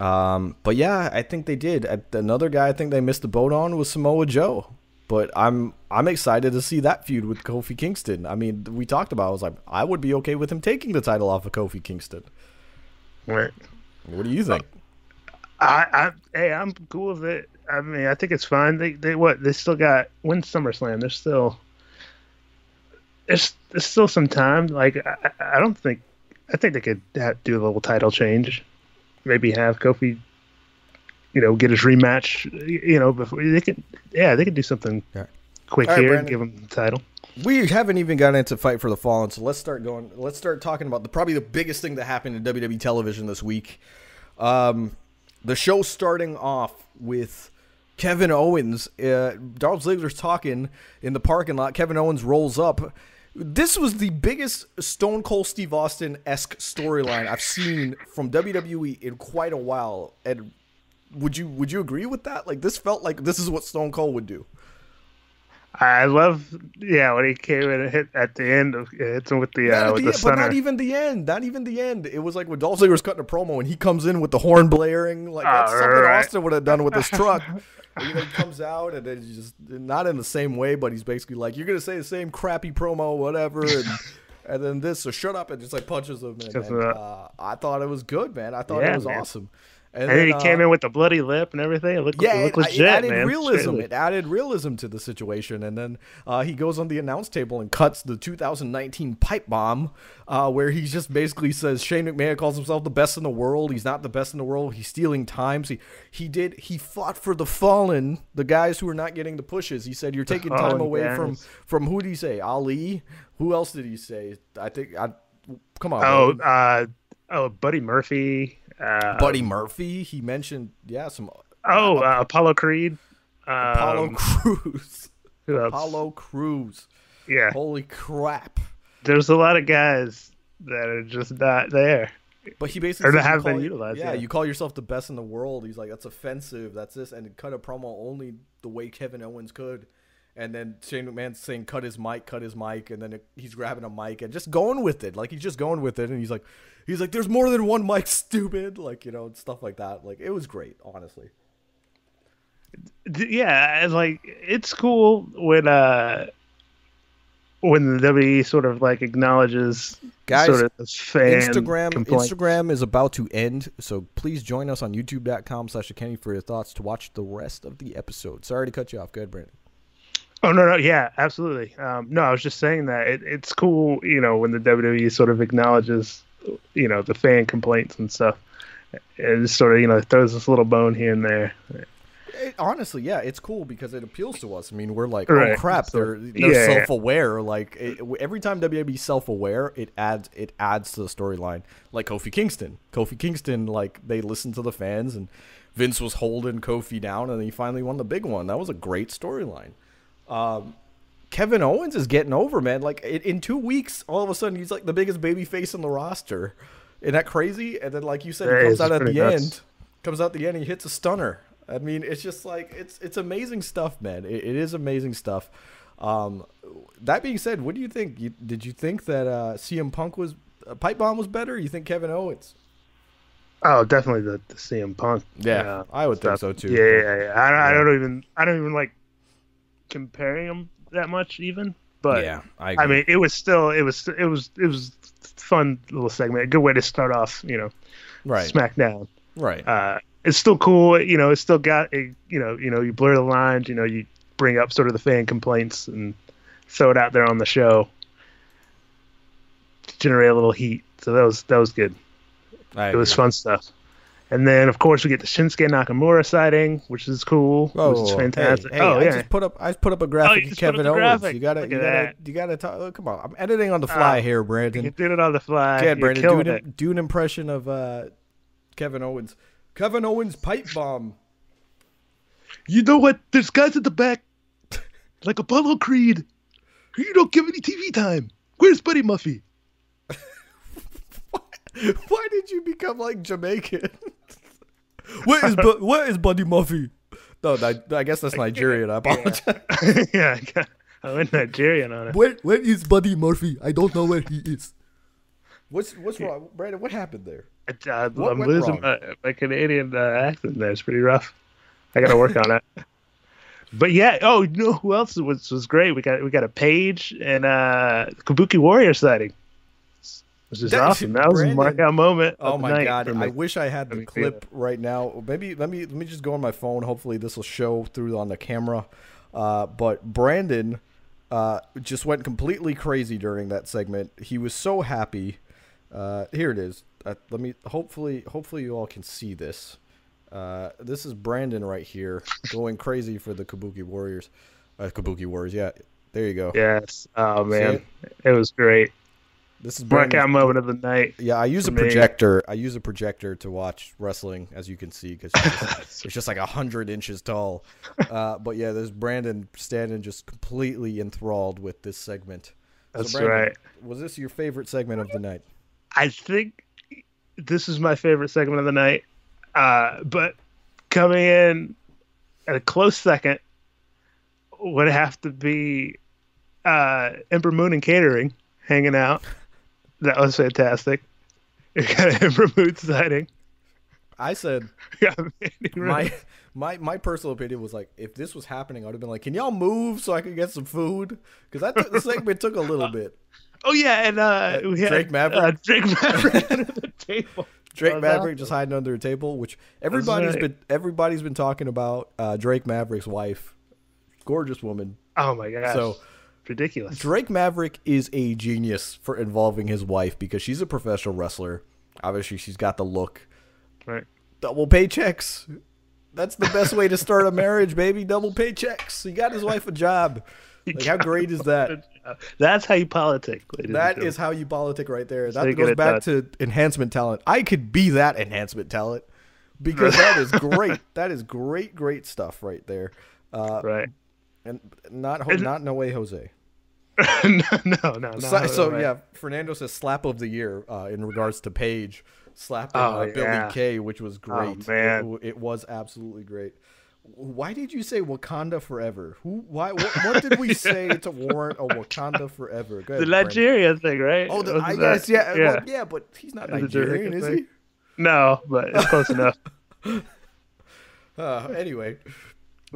Um, but yeah, I think they did. Another guy I think they missed the boat on was Samoa Joe. But I'm I'm excited to see that feud with Kofi Kingston. I mean, we talked about. I was like, I would be okay with him taking the title off of Kofi Kingston. Right. What do you think? I, I hey, I'm cool with it. I mean, I think it's fine. They they what they still got win SummerSlam. They're still there's there's still some time. Like I, I don't think I think they could have, do a little title change. Maybe have Kofi, you know, get his rematch. You know, before they could. Yeah, they could do something right. quick right, here Brandon. and give him the title. We haven't even gotten into fight for the fallen, so let's start going. Let's start talking about the probably the biggest thing that happened in WWE television this week. Um, the show starting off with Kevin Owens. Uh, Dolph Ziggler's talking in the parking lot. Kevin Owens rolls up. This was the biggest Stone Cold Steve Austin esque storyline I've seen from WWE in quite a while. And would you would you agree with that? Like this felt like this is what Stone Cold would do. I love, yeah, when he came in and hit at the end of hits him with the uh, with the, the but not even the end, not even the end. It was like when Dolph Ziggler was cutting a promo and he comes in with the horn blaring, like that's oh, something right. Austin would have done with his truck. You know, he comes out and then he's just not in the same way, but he's basically like, "You're gonna say the same crappy promo, whatever," and and then this, so shut up, and just like punches him. And, and uh, I thought it was good, man. I thought yeah, it was man. awesome. And, and then, he uh, came in with the bloody lip and everything. It looked, yeah, it looked legit, it added man. realism. It added realism to the situation. And then uh, he goes on the announce table and cuts the 2019 pipe bomb, uh, where he just basically says Shane McMahon calls himself the best in the world. He's not the best in the world. He's stealing times. He he did he fought for the fallen, the guys who are not getting the pushes. He said you're taking oh, time away yes. from from who did he say? Ali. Who else did he say? I think I. Come on. Oh, uh, oh, Buddy Murphy. Uh, Buddy Murphy. He mentioned yeah some. Oh, uh, Apollo Creed. Apollo um, Crews. Apollo Crews. Yeah. Holy crap. There's a lot of guys that are just not there. But he basically or that have been utilized. Yeah, yeah, you call yourself the best in the world. He's like, that's offensive. That's this, and cut a promo only the way Kevin Owens could. And then Shane McMahon's saying, cut his mic, cut his mic, and then it, he's grabbing a mic and just going with it. Like he's just going with it, and he's like, he's like, "There's more than one mic, stupid." Like you know, stuff like that. Like it was great, honestly. Yeah, like it's cool when uh when the WWE sort of like acknowledges guys sort of Instagram complaints. Instagram is about to end, so please join us on youtube.com slash Kenny for your thoughts to watch the rest of the episode. Sorry to cut you off. Go ahead, Brandon. Oh no, no, yeah, absolutely. Um, no, I was just saying that it, it's cool, you know, when the WWE sort of acknowledges you know the fan complaints and stuff. It just sort of you know throws this little bone here and there. It, honestly, yeah, it's cool because it appeals to us. I mean, we're like, oh right. crap, they're they're yeah, self-aware. Like it, every time WWE self-aware, it adds it adds to the storyline. Like Kofi Kingston, Kofi Kingston, like they listened to the fans, and Vince was holding Kofi down, and he finally won the big one. That was a great storyline. Um, Kevin Owens is getting over, man. Like in two weeks, all of a sudden he's like the biggest baby face on the roster. Isn't that crazy? And then, like you said, he comes out at the nuts. end. Comes out the end, he hits a stunner. I mean, it's just like it's it's amazing stuff, man. it, it is amazing stuff. Um, that being said, what do you think? You, did you think that uh, CM Punk was uh, Pipe Bomb was better? you think Kevin Owens? Oh, definitely the, the CM Punk. Yeah, I would stuff. think so too. Yeah, yeah, yeah. I, yeah. I don't even I don't even like comparing them that much even. But yeah, I, I, mean, it was still it was it was it was fun little segment. A good way to start off, you know, right SmackDown. Right. Uh, it's still cool. You know, it's still got a you know you know you blur the lines. You know, you bring up sort of the fan complaints and throw it out there on the show to generate a little heat. So that was that was good. It agree. was fun stuff. And then, of course, we get the Shinsuke Nakamura sighting, which is cool, Whoa, which is fantastic. Hey, hey, oh, I yeah. just put up I just put up a graphic oh, of Kevin Owens. Graphic. You gotta, you gotta, that. you gotta talk. Oh, come on, I'm editing on the fly uh, here, Brandon. You did it on the fly. Yeah, Brandon, do an, do an, impression of uh, Kevin Owens. Kevin Owens pipe bomb. You know what? There's guys at the back, like Apollo Creed. You don't give any TV time. Where's Buddy Murphy? Why did you become like Jamaican? what is bu- what is Buddy Murphy? No, I, I guess that's Nigerian. I apologize. yeah, I went Nigerian on it. Where where is Buddy Murphy? I don't know where he is. What's what's wrong, Brandon? What happened there? Uh, I'm losing my, my, Canadian uh, accent. There, it's pretty rough. I got to work on it. But yeah, oh, you know who else was was great? We got we got a Paige and uh Kabuki Warrior sighting. This is awesome. That was Brandon. a markout moment. Oh my god! I wish I had the clip right now. Maybe let me let me just go on my phone. Hopefully this will show through on the camera. Uh, but Brandon uh, just went completely crazy during that segment. He was so happy. Uh, here it is. Uh, let me. Hopefully, hopefully you all can see this. Uh, this is Brandon right here going crazy for the Kabuki Warriors. Uh, Kabuki Warriors, yeah. There you go. Yes. Oh man, it? it? was great. This is breakout moment of the night. Yeah, I use a projector. Me. I use a projector to watch wrestling, as you can see, because it's, it's, just like a hundred inches tall. Uh, but yeah, there's Brandon standing just completely enthralled with this segment. That's so Brandon, right. Was this your favorite segment of the night? I think this is my favorite segment of the night. Uh, but coming in at a close second would have to be uh, Ember Moon and Catering hanging out. That was fantastic. Ember Moon sighting. I said yeah, my my my personal opinion was like if this was happening, I would have been like, "Can y'all move so I can get some food?" Because I thought the segment took a little bit. Oh yeah, and uh, we had Drake Maverick. Uh, Drake Maverick under the table. Drake Maverick just hiding under a table, which everybody's right. been everybody's been talking about. Uh, Drake Maverick's wife, gorgeous woman. Oh my gosh! So ridiculous. Drake Maverick is a genius for involving his wife because she's a professional wrestler. Obviously, she's got the look. Right. Double paychecks. That's the best way to start a marriage, baby. Double paychecks. He got his wife a job. Like, how great is that? That's how you politic. That is how you politic right there. That goes back to enhancement talent. I could be that enhancement talent because that is great. that is great, great stuff right there. Uh, right. And not not no way, Jose. No, no, no. So, so right. yeah, Fernando says slap of the year uh, in regards to Paige slapping oh, uh, Billie Kay, which was oh, great. Oh, man. It, it was absolutely great why did you say Wakanda forever? Who? Why? What, what did we say to warrant a Wakanda forever? Ahead, the Nigeria thing, right? Oh, the, I guess yeah, yeah, well, yeah, but he's not Nigerian, is he? No, but it's close enough. Uh, anyway,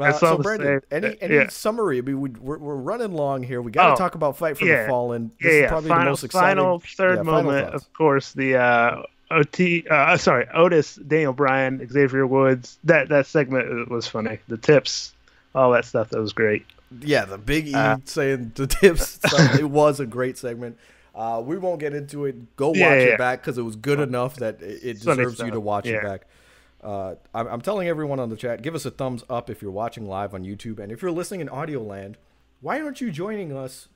uh, so Brandon, any any yeah. summary? I mean, we, are we're running long here. We got to oh, talk about Fight for yeah. the Fallen. This yeah, is probably final, the most exciting. Final third yeah, moment, final of course. The uh, OT, uh, sorry, Otis, Daniel Bryan, Xavier Woods. That that segment was funny. The tips, all that stuff. That was great. Yeah, the Big E uh, saying the tips. Stuff, it was a great segment. Uh, we won't get into it. Go watch yeah, yeah. it back because it was good enough that it, it deserves you to watch yeah. it back. Uh, I'm, I'm, telling everyone on the chat, give us a thumbs up if you're watching live on YouTube, and if you're listening in audio land, why aren't you joining us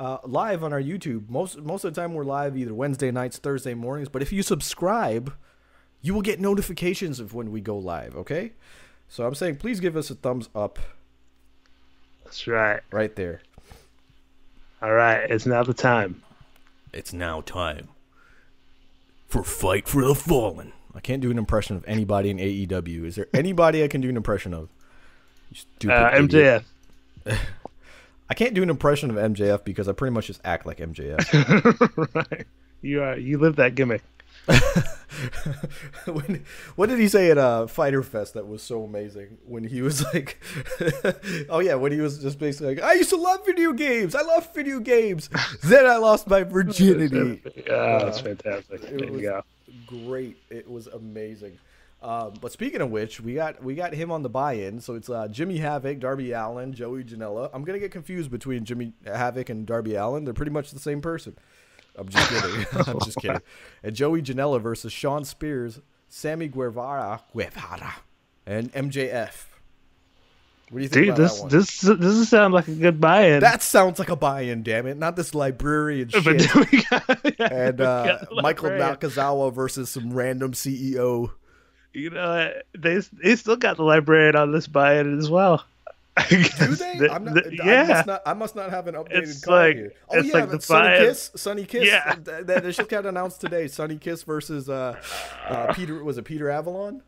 uh, live on our YouTube. Most most of the time we're live either Wednesday nights, Thursday mornings. But if you subscribe, you will get notifications of when we go live. Okay, so I'm saying please give us a thumbs up. That's right. Right there. All right, it's now the time. It's now time for Fight for the Fallen. I can't do an impression of anybody in AEW. Is there anybody I can do an impression of? Uh, MJF. I can't do an impression of MJF because I pretty much just act like MJF. right. You are you live that gimmick. when, what did he say at uh, Fyter Fest that was so amazing? When he was like, "Oh yeah," when he was just basically like, "I used to love video games. I love video games. then I lost my virginity." yeah, that's uh, fantastic. There you go. Great. It was amazing. Um, but speaking of which, we got we got him on the buy-in. So it's uh, Jimmy Havoc, Darby Allin, Joey Janela. I'm gonna get confused between Jimmy Havoc and Darby Allin. They're pretty much the same person. I'm just kidding. I'm just kidding. And Joey Janela versus Shawn Spears, Sammy Guevara, Guevara, and MJF. What do you think Dude, this this this sounds like a good buy-in. That sounds like a buy-in, damn it! Not this librarian shit. got, yeah, and uh, Michael Nakazawa versus some random CEO you know, they they still got the librarian on this buy-in as well. Do they? I'm not, the, yeah. I must not, I must not have an updated it's card like, here. Oh yeah, like Sonny Kiss. Sonny Kiss. Yeah. That, that just got announced today. Sonny Kiss versus uh, uh, Peter. Was it Peter Avalon?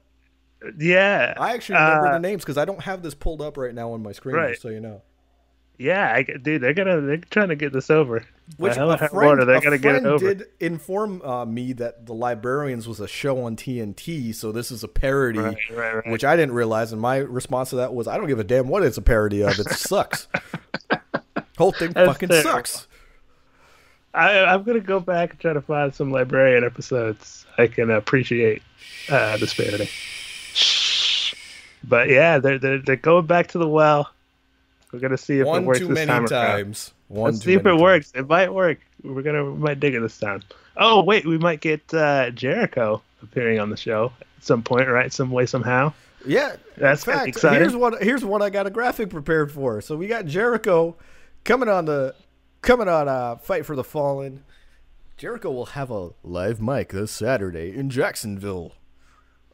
Yeah. I actually remember uh, the names because I don't have this pulled up right now on my screen. Right. so you know. Yeah, I, dude, they're gonna they're trying to get this over. Which a friend, water, they're gonna get it over. did inform uh, me that the Librarians was a show on TNT, so this is a parody, right, right, right. which I didn't realize. And my response to that was, I don't give a damn what it's a parody of. It sucks. Whole thing That's fucking terrible. sucks. I, am gonna go back and try to find some librarian episodes I can appreciate uh, disparity. But yeah, they're, they're they're going back to the well. We're gonna see if One it works too this many time times. One Let's see if it times. works. It might work. We're gonna we might dig it this time. Oh wait, we might get uh, Jericho appearing on the show at some point, right? Some way, somehow. Yeah, that's in fact, exciting. Here's what here's what I got a graphic prepared for. So we got Jericho coming on the coming on uh, Fight for the Fallen. Jericho will have a live mic this Saturday in Jacksonville,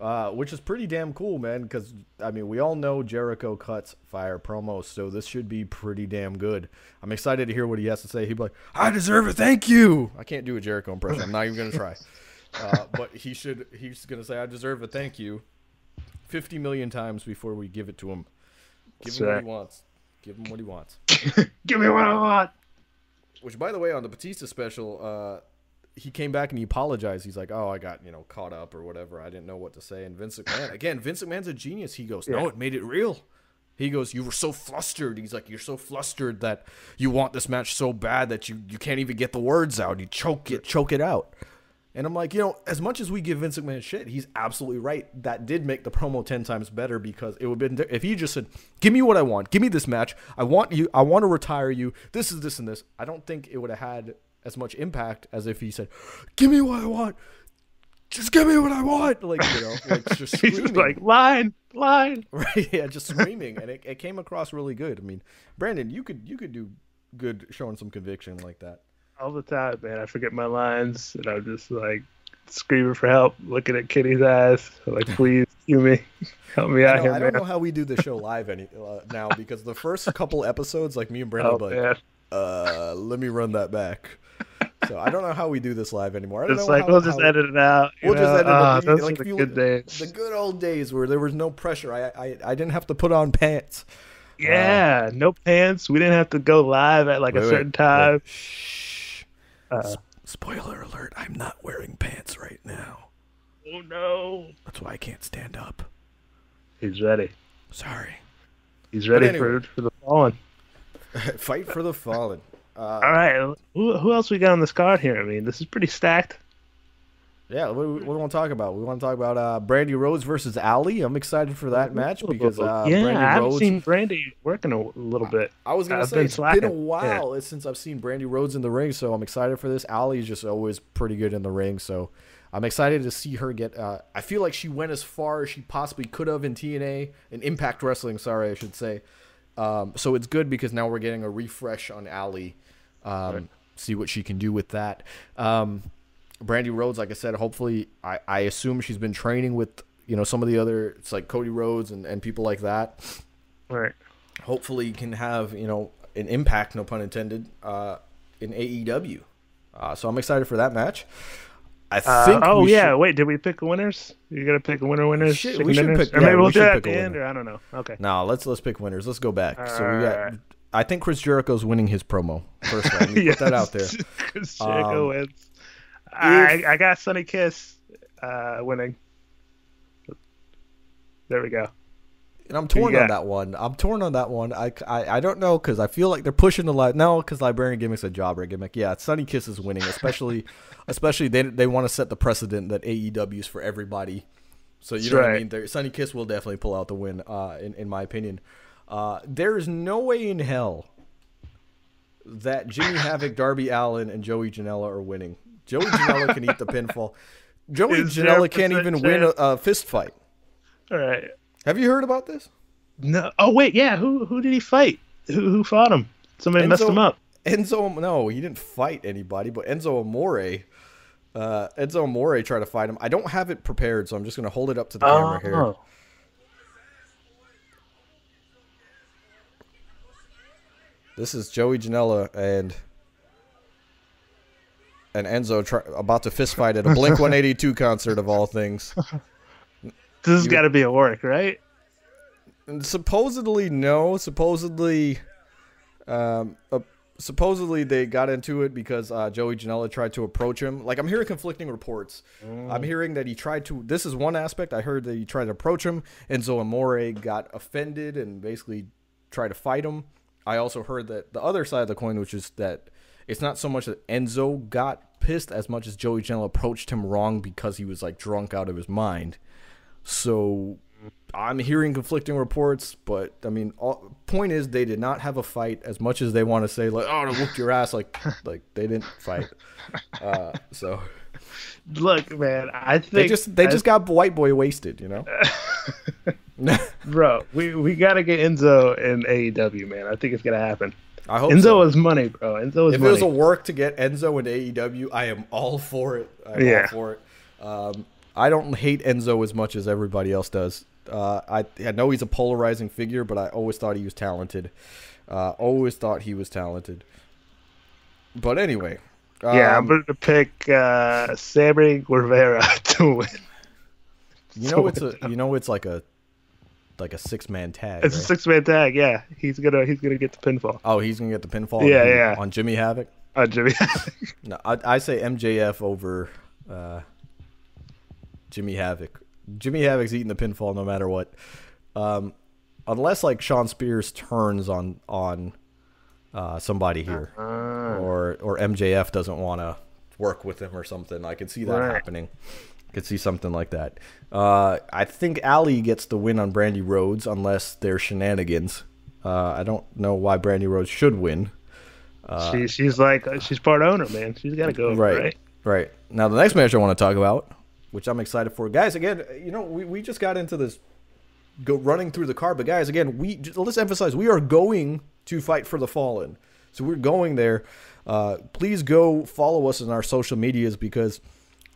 uh, which is pretty damn cool, man. Because I mean, we all know Jericho cuts fire promos, so this should be pretty damn good. I'm excited to hear what he has to say. He'd be like, "I deserve it, thank you." I can't do a Jericho impression. I'm not even gonna try. Uh, but he should. He's gonna say, "I deserve it, thank you." 50 million times before we give it to him. Give him what he wants. Give him what he wants. Give me what I want. Which, by the way, on the Batista special, uh, he came back and he apologized. He's like, "Oh, I got you know caught up or whatever. I didn't know what to say." And Vince McMahon, again, Vince McMahon's a genius. He goes, "No, Yeah. it made it real." He goes, "You were so flustered." He's like, "You're so flustered that you want this match so bad that you you can't even get the words out. You choke it, choke it out." And I'm like, you know, as much as we give Vince McMahon shit, he's absolutely right. That did make the promo ten times better because it would have been if he just said, "Give me what I want. Give me this match. I want you. I want to retire you. This is this and this." I don't think it would have had as much impact as if he said, "Give me what I want. Just give me what I want." Like you know, like just screaming. just like line, line. right? Yeah, just screaming, and it, it came across really good. I mean, Brandon, you could you could do good showing some conviction like that. all the time, man. I forget my lines, and I'm just like screaming for help, looking at Kitty's eyes, like, please, you me, help me I, out know- here, I man. don't know how we do the show live any uh, now because the first couple episodes, like me and Brandon, Oh, will like, man. uh, let me run that back. So I don't know how we do this live anymore. I It's like how- we'll just edit it out. We'll just edit Ah, it. those like the you- good days. The good old days where there was no pressure. I I, I didn't have to put on pants. yeah, no pants. We didn't have to go live at like Wait, a certain wait. time. Shh. Uh, S- Spoiler alert! I'm not wearing pants right now. oh no, That's why I can't stand up. he's ready. Sorry. He's ready anyway. for for the fallen. Fight for the fallen. Uh, All right, who, who else we got on this card here? I mean, this is pretty stacked. Yeah, what, what do we want to talk about? We want to talk about uh, Brandi Rhodes versus Allie. I'm excited for that match because uh, yeah, Brandi I haven't Rhodes. seen Brandi working a little bit. I was gonna I've say it's been a while since I've seen Brandi Rhodes in the ring, so I'm excited for this. Allie is just always pretty good in the ring, so I'm excited to see her get. Uh, I feel like she went as far as she possibly could have in TNA in Impact Wrestling. Sorry, I should say. Um, so it's good because now we're getting a refresh on Allie. Um, See what she can do with that. Um, Brandi Rhodes, like I said, hopefully, I, I assume she's been training with you know some of the other, it's like Cody Rhodes and, and people like that Right. hopefully can have you know an impact, no pun intended, uh, in AEW. Uh, so I'm excited for that match. I Uh, think. oh we yeah, should- wait, did we pick winners? You gotta pick winner, winners. chicken we should dinners? pick- or yeah, maybe we we'll do that at the end, or I don't know. Okay. No, let's let's pick winners. Let's go back. so we got. I think Chris Jericho's winning his promo. First, let me put that out there. Chris Jericho Um, wins. I, I got Sonny Kiss uh, winning. There we go. And I'm torn on that one. I'm torn on that one. I, I, I don't know because I feel like they're pushing the line. No, because librarian gimmick's a jobber gimmick. Yeah, Sonny Kiss is winning, especially especially they they want to set the precedent that AEW is for everybody. So you That's know what I right. mean. There, Sonny Kiss will definitely pull out the win. Uh, in in my opinion, uh, there is no way in hell that Jimmy Havoc, Darby Allin, and Joey Janela are winning. Joey Janela can eat the pinfall. Joey Is Janela can't even win a, chance? a fist fight. All right. Have you heard about this? No. Oh wait, yeah. Who who did he fight? Who who fought him? Somebody messed him up. Enzo, no, he didn't fight anybody, but Enzo Amore, uh, Enzo Amore tried to fight him. I don't have it prepared, so I'm just gonna hold it up to the camera here. This is Joey Janela and and Enzo try, about to fist fight at a Blink 182 concert of all things. This has got to be a work, right? And supposedly no, supposedly, um, uh, supposedly they got into it because uh, Joey Janela tried to approach him. Like I'm hearing conflicting reports. I'm hearing that he tried to. This is one aspect. I heard that he tried to approach him, and so Amore got offended and basically tried to fight him. I also heard that the other side of the coin, which is that it's not so much that Enzo got pissed as much as Joey Janela approached him wrong because he was like drunk out of his mind. So I'm hearing conflicting reports, but I mean, all, point is they did not have a fight as much as they want to say like, oh, they whooped your ass. Like, like they didn't fight. Uh, so look, man, I think they just they I, just got white boy wasted, you know. bro, we we gotta get Enzo in AEW, man. I think it's gonna happen. I hope Enzo so. is money, bro. Enzo is if money. it was a work to get Enzo in AEW, I am all for it. I'm yeah. all for it. Um, I don't hate Enzo as much as everybody else does. Uh, I I know he's a polarizing figure, but I always thought he was talented. Uh, always thought he was talented. But anyway, um, yeah, I'm going to pick uh, Sammy Guevara to win. You know, it's a you know it's like a like a six man tag. It's right? a six man tag. Yeah, he's gonna he's gonna get the pinfall. Oh, he's gonna get the pinfall. Yeah, on, yeah. On Jimmy Havoc. On Jimmy Havoc. no, I, I say MJF over uh, Jimmy Havoc. Jimmy Havoc's eating the pinfall no matter what. Um, unless like Shawn Spears turns on on uh, somebody here, uh-huh. or or MJF doesn't want to work with him or something. I could see that right. happening. Could see something like that. Uh, I think Allie gets the win on Brandi Rhodes unless there's shenanigans. Uh, I don't know why Brandi Rhodes should win. Uh, she, she's like she's part owner, man. She's got to go right, right. Right. Now the next match I want to talk about, which I'm excited for, guys. Again, you know we, we just got into this go running through the car, but guys, again, we let's emphasize we are going to fight for the fallen. So we're going there. Uh, please go follow us in our social medias because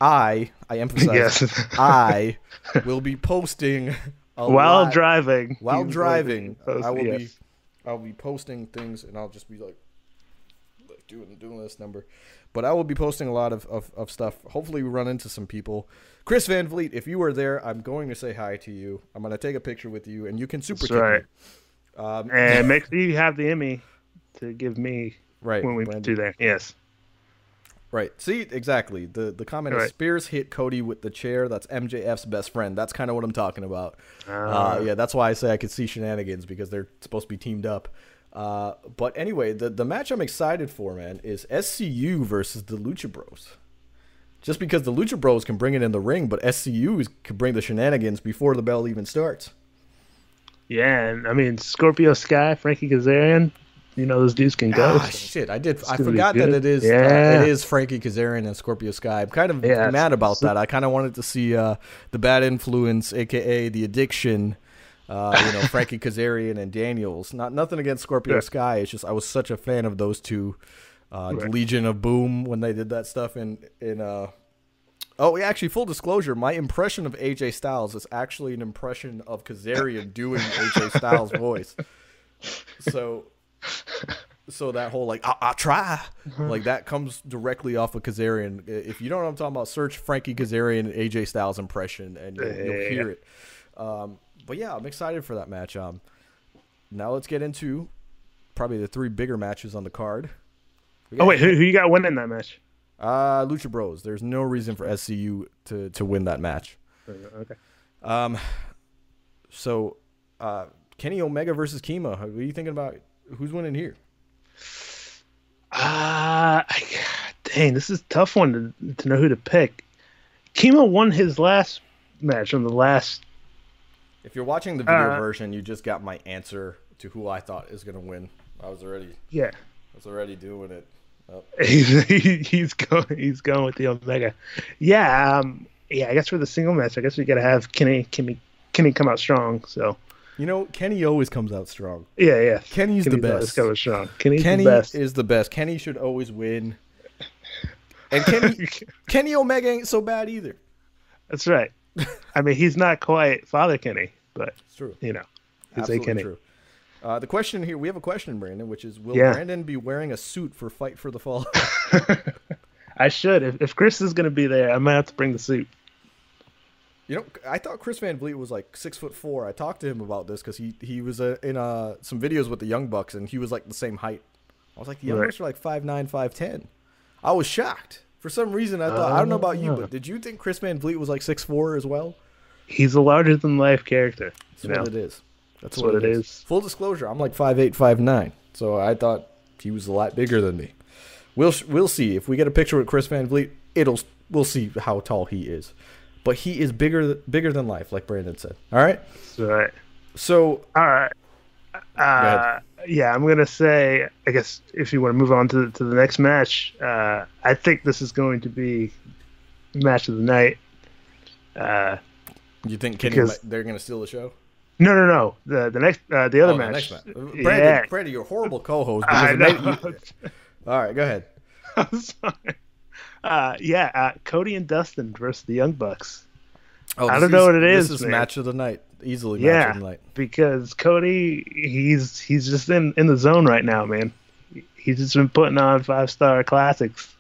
I, I emphasize, yes. I will be posting while lot, driving. While driving, I will yes. be, I'll be posting things, and I'll just be like, like doing doing this number. But I will be posting a lot of, of, of stuff. Hopefully, we run into some people. Chris Van Vliet, if you are there, I'm going to say hi to you. I'm going to take a picture with you, and you can super That's right. me. Um, and make sure you have the Emmy to give me right when we Brandon. do that. Yes. Right. See, exactly. The the comment right. is Spears hit Cody with the chair. That's MJF's best friend. That's kind of what I'm talking about. Uh, uh, yeah, that's why I say I could see shenanigans because they're supposed to be teamed up. Uh, but anyway, the the match I'm excited for, man, is SCU versus the Lucha Bros. Just because the Lucha Bros can bring it in the ring, but SCU can bring the shenanigans before the bell even starts. Yeah, and I mean Scorpio Sky, Frankie Kazarian, you know those dudes can go. Ah, shit, I did. I forgot that it is. Yeah. Uh, it is Frankie Kazarian and Scorpio Sky. I'm kind of yeah, mad about that. I kind of wanted to see uh, the bad influence, aka the addiction. Uh, you know, Frankie Kazarian and Daniels. Not nothing against Scorpio yeah. Sky. It's just I was such a fan of those two. Uh, right. Legion of Boom when they did that stuff in in. Uh, oh, yeah, actually, full disclosure, my impression of AJ Styles is actually an impression of Kazarian doing AJ Styles' voice. So so that whole like I, try like that comes directly off of Kazarian. If you don't know what I'm talking about, search Frankie Kazarian AJ Styles impression, and you'll, you'll hear it. Um, but yeah, I'm excited for that match. Um, now let's get into probably the three bigger matches on the card. Oh wait, who, who you got winning that match? Uh, Lucha Bros. There's no reason for SCU to to win that match. Okay. Um, so, uh, Kenny Omega versus CIMA. What are you thinking about who's winning here? Ah, uh, dang, this is a tough one to, to know who to pick. CIMA won his last match on the last. If you're watching the video uh, version, you just got my answer to who I thought is going to win. I was already. Yeah. I was already doing it. Oh. he's, he's going. He's going with the Omega. Yeah. Um, yeah. I guess for the single match, I guess we got to have Kenny, Kenny, Kenny come out strong. So. You know, Kenny always comes out strong. Yeah, yeah. Kenny's, Kenny's the best. Coming strong. Kenny's Kenny the best. is the best. Kenny should always win. And Kenny, Kenny Omega ain't so bad either. That's right. I mean, he's not quite Father Kenny, but it's true. You know, he's Absolutely a Kenny. True. Uh, the question here, we have a question, Brandon, which is, will yeah. Brandon be wearing a suit for Fight for the Fall? I should. If, if Chris is going to be there, I might have to bring the suit. You know, I thought Chris Van Vliet was like six foot four. I talked to him about this because he he was uh, in uh, some videos with the Young Bucks, and he was like the same height. I was like, the Young right. Bucks are like five nine, five ten. I was shocked for some reason. I thought uh, I don't know about you, but did you think Chris Van Vliet was like six four as well? He's a larger than life character. That's what know? it is. That's, That's what, what, it is. is. Full disclosure, I'm like five eight, five nine. So I thought he was a lot bigger than me. We'll we'll see if we get a picture with Chris Van Vliet. It'll we'll see how tall he is, but he is bigger bigger than life, like Brandon said. All right. All right. So all right. Uh, yeah, I'm gonna say. I guess if you want to move on to to the next match, uh, I think this is going to be match of the night. Uh, you think Kenny because, they're gonna steal the show? No, no, no. The the next uh, the other oh, match. The next match. Brandon, yeah. Brandon, you're horrible co-host. I know. You... All right, go ahead. I'm sorry. Uh, yeah, uh, Cody and Dustin versus the Young Bucks. Oh, I don't know what it is. This is man. match of the night, easily. Yeah, match of the night. because Cody, he's he's just in in the zone right now, man. He's just been putting on five star classics.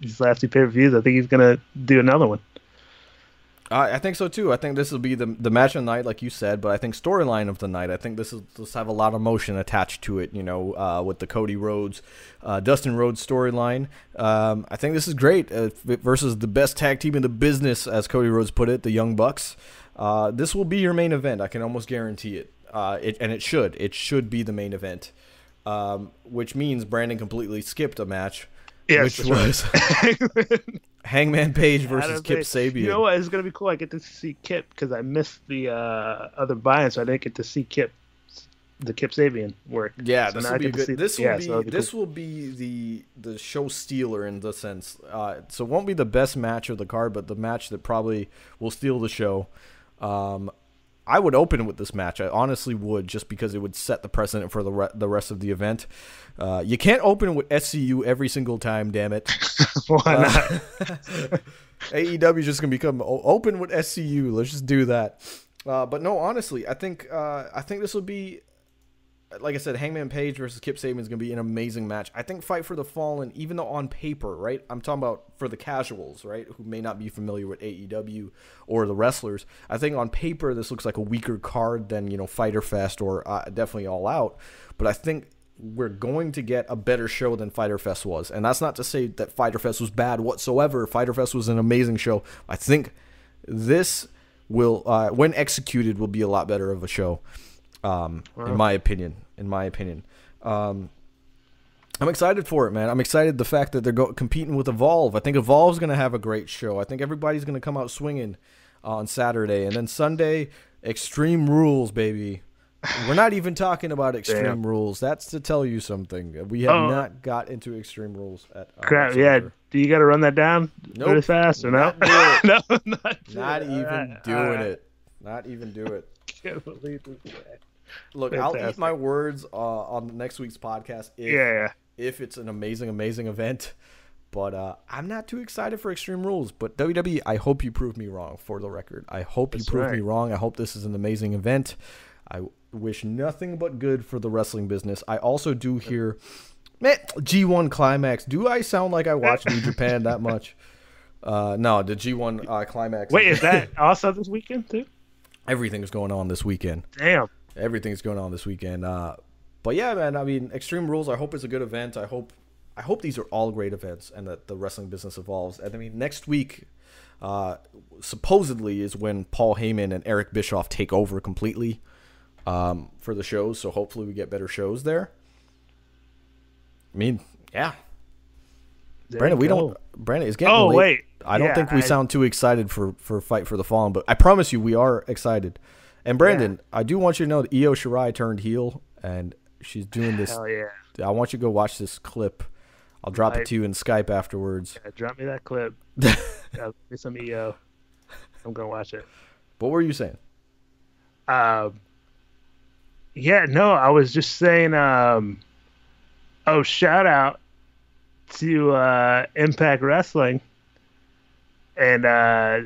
These last two pay per views, I think he's gonna do another one. I, I think so too. I think this will be the the match of the night, like you said. But I think storyline of the night. I think this is this have a lot of motion attached to it. You know, uh, with the Cody Rhodes, uh, Dustin Rhodes storyline. Um, I think this is great uh, versus the best tag team in the business, as Cody Rhodes put it, the Young Bucks. Uh, this will be your main event. I can almost guarantee it. Uh, it and it should. It should be the main event. Um, which means Brandon completely skipped a match Yes, which was Hangman Page versus Kip Sabian. You know what? It's gonna be cool. I get to see Kip because I missed the uh, other buy-in, so I didn't get to see Kip, the Kip Sabian work. Yeah, so this will be good. This will yeah, be so be this cool. will be the the show stealer in the sense. Uh, so it won't be the best match of the card, but the match that probably will steal the show. Um, I would open with this match. I honestly would, just because it would set the precedent for the re- the rest of the event. Uh, you can't open with SCU every single time, damn it. Why not? AEW is just gonna become open with SCU. Let's just do that. Uh, but no, honestly, I think uh, I think this will be like I said, Hangman Page versus Kip Sabian is going to be an amazing match. I think Fight for the Fallen, even though on paper, right? I'm talking about for the casuals, right, who may not be familiar with AEW or the wrestlers. I think on paper this looks like a weaker card than you know Fyter Fest or uh, definitely All Out. But I think we're going to get a better show than Fyter Fest was, and that's not to say that Fyter Fest was bad whatsoever. Fyter Fest was an amazing show. I think this will, uh, when executed, will be a lot better of a show um, wow. in my opinion. In my opinion, um, I'm excited for it, man. I'm excited the fact that they're go- competing with Evolve. I think Evolve's going to have a great show. I think everybody's going to come out swinging on Saturday, and then Sunday, Extreme Rules, baby. We're not even talking about Extreme Damn. Rules. That's to tell you something. We have oh. not got into Extreme Rules at. Uh, Crap! Yeah. Do you got to run that down nope. really fast or no? no, not, not even right. doing right. it. Not even do it. Can't believe this. Look, Fantastic. I'll eat my words uh, on next week's podcast. If, yeah, If it's an amazing, amazing event, but uh, I'm not too excited for Extreme Rules. But WWE, I hope you prove me wrong. For the record, I hope That's you prove right. me wrong. I hope this is an amazing event. I wish nothing but good for the wrestling business. I also do hear, man, G1 Climax. Do I sound like I watch New Japan that much? Uh, no, the G1 uh, Climax. Wait, is that also this weekend too? Everything's going on this weekend. Damn everything's going on this weekend. Uh, but yeah, man. I mean, Extreme Rules. I hope it's a good event. I hope I hope these are all great events and that the wrestling business evolves. And I mean, next week, uh, supposedly is when Paul Heyman and Eric Bischoff take over completely um, for the shows. So hopefully we get better shows there. I mean, yeah. There Brandon, we don't. Brandon is getting. Oh late. wait, I don't yeah, think we I, sound too excited for for Fight for the Fallen, but I promise you we are excited. And Brandon, yeah. I do want you to know that Io Shirai turned heel, and she's doing this. Hell yeah! I want you to go watch this clip. I'll drop it to you in Skype afterwards. Yeah, drop me that clip. yeah, some Io. I'm gonna watch it. What were you saying? Um. Yeah, no, I was just saying. Um. Oh, shout out to uh, Impact Wrestling and uh,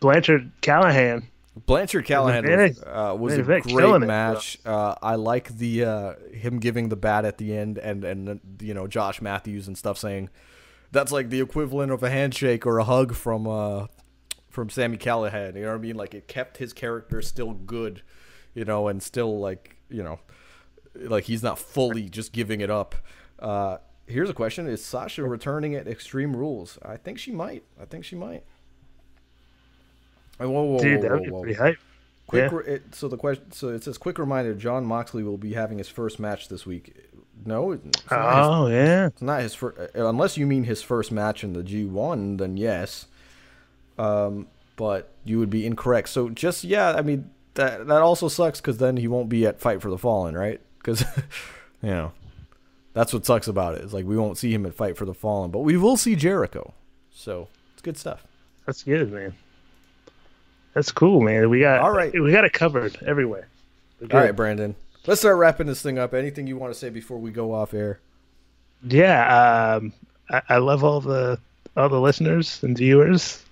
Blanchard Callihan Blanchard Callihan was, uh, was a great match. Uh, I like the uh, him giving the bat at the end, and and you know Josh Matthews and stuff saying that's like the equivalent of a handshake or a hug from uh, from Sami Callihan. You know what I mean? Like it kept his character still good, you know, and still like you know, like he's not fully just giving it up. Uh, here's a question: Is Sasha returning at Extreme Rules? I think she might. I think she might. Whoa, whoa, Dude, whoa, that'd be pretty hype. Quick, yeah. it, so the question, so it says, quick reminder: Jon Moxley will be having his first match this week. no. oh his, yeah. It's not his first. Uh, unless you mean his first match in the G1, then yes. Um, but you would be incorrect. So just yeah, I mean that that also sucks because then he won't be at Fight for the Fallen, right? Because you know that's what sucks about it. It's like we won't see him at Fight for the Fallen, but we will see Jericho. So it's good stuff. That's good, man. That's cool, man. We got all right. We got it covered everywhere. All right, Brandon. Let's start wrapping this thing up. Anything you want to say before we go off air? Yeah, um, I, I love all the all the listeners and viewers.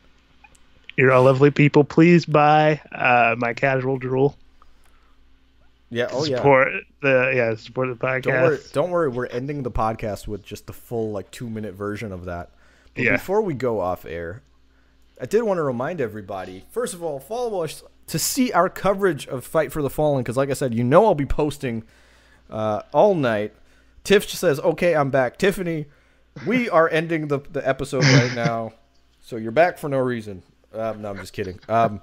You're all lovely people. Please buy uh, my casual drool. Yeah. Oh support yeah. the yeah support the podcast. Don't worry, don't worry. We're ending the podcast with just the full like two minute version of that. But yeah. before we go off air, I did want to remind everybody. First of all, follow us to see our coverage of Fight for the Fallen because, like I said, you know I'll be posting uh, all night. Tiff says, "Okay, I'm back." Tiffany, we are ending the the episode right now, so you're back for no reason. Um, no, I'm just kidding. Um,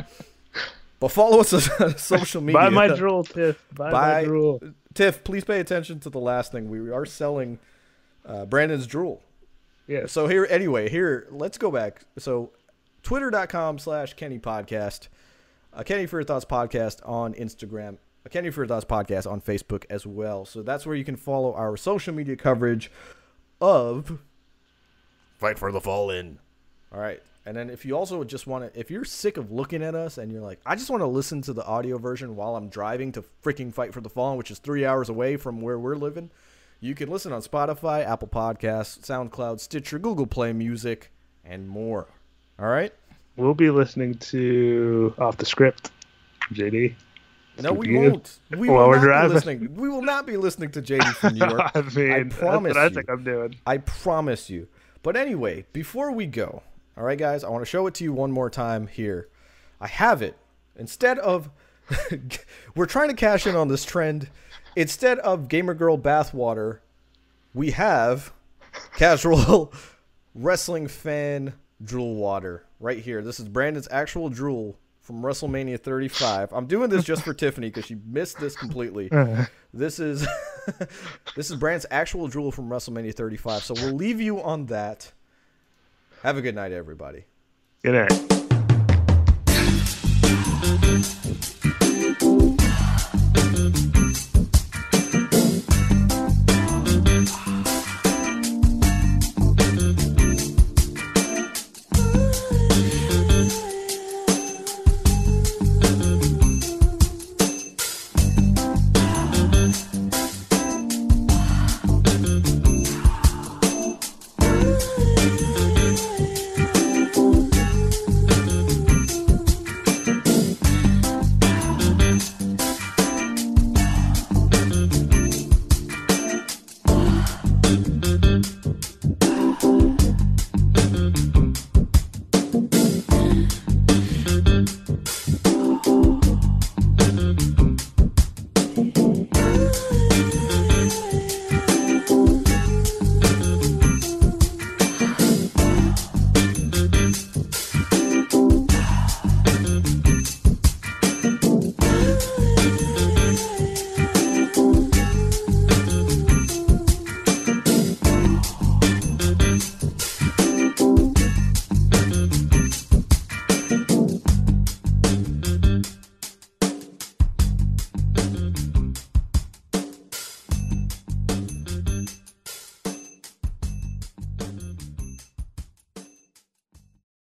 but follow us on social media. Buy my drool, Tiff. Buy, Buy my drool. Tiff, please pay attention to the last thing. We are selling uh, Brandon's drool. Yeah. So here, anyway, here, let's go back. So, twitter.com slash Kenny Podcast, uh, Kenny for Your Thoughts Podcast on Instagram, uh, Kenny for Your Thoughts Podcast on Facebook as well. So that's where you can follow our social media coverage of Fight for the Fallen. All right. And then if you also just want to, if you're sick of looking at us and you're like, I just want to listen to the audio version while I'm driving to freaking Fight for the Fallen, which is three hours away from where we're living, you can listen on Spotify, Apple Podcasts, SoundCloud, Stitcher, Google Play Music, and more. All right? We'll be listening to Off the Script, JD. No, we won't. We While will we're driving. listening. We will not be listening to JD from New York. I mean, I promise I think I'm doing. I promise you. But anyway, before we go, all right, guys, I want to show it to you one more time here. I have it. Instead of, we're trying to cash in on this trend. Instead of Gamer Girl bathwater, we have casual wrestling fan drool water right here. This is Brandon's actual drool from WrestleMania 35. I'm doing this just for Tiffany because she missed this completely. Uh-huh. This is this is Brandon's actual drool from WrestleMania 35. So we'll leave you on that. Have a good night, everybody. Good night.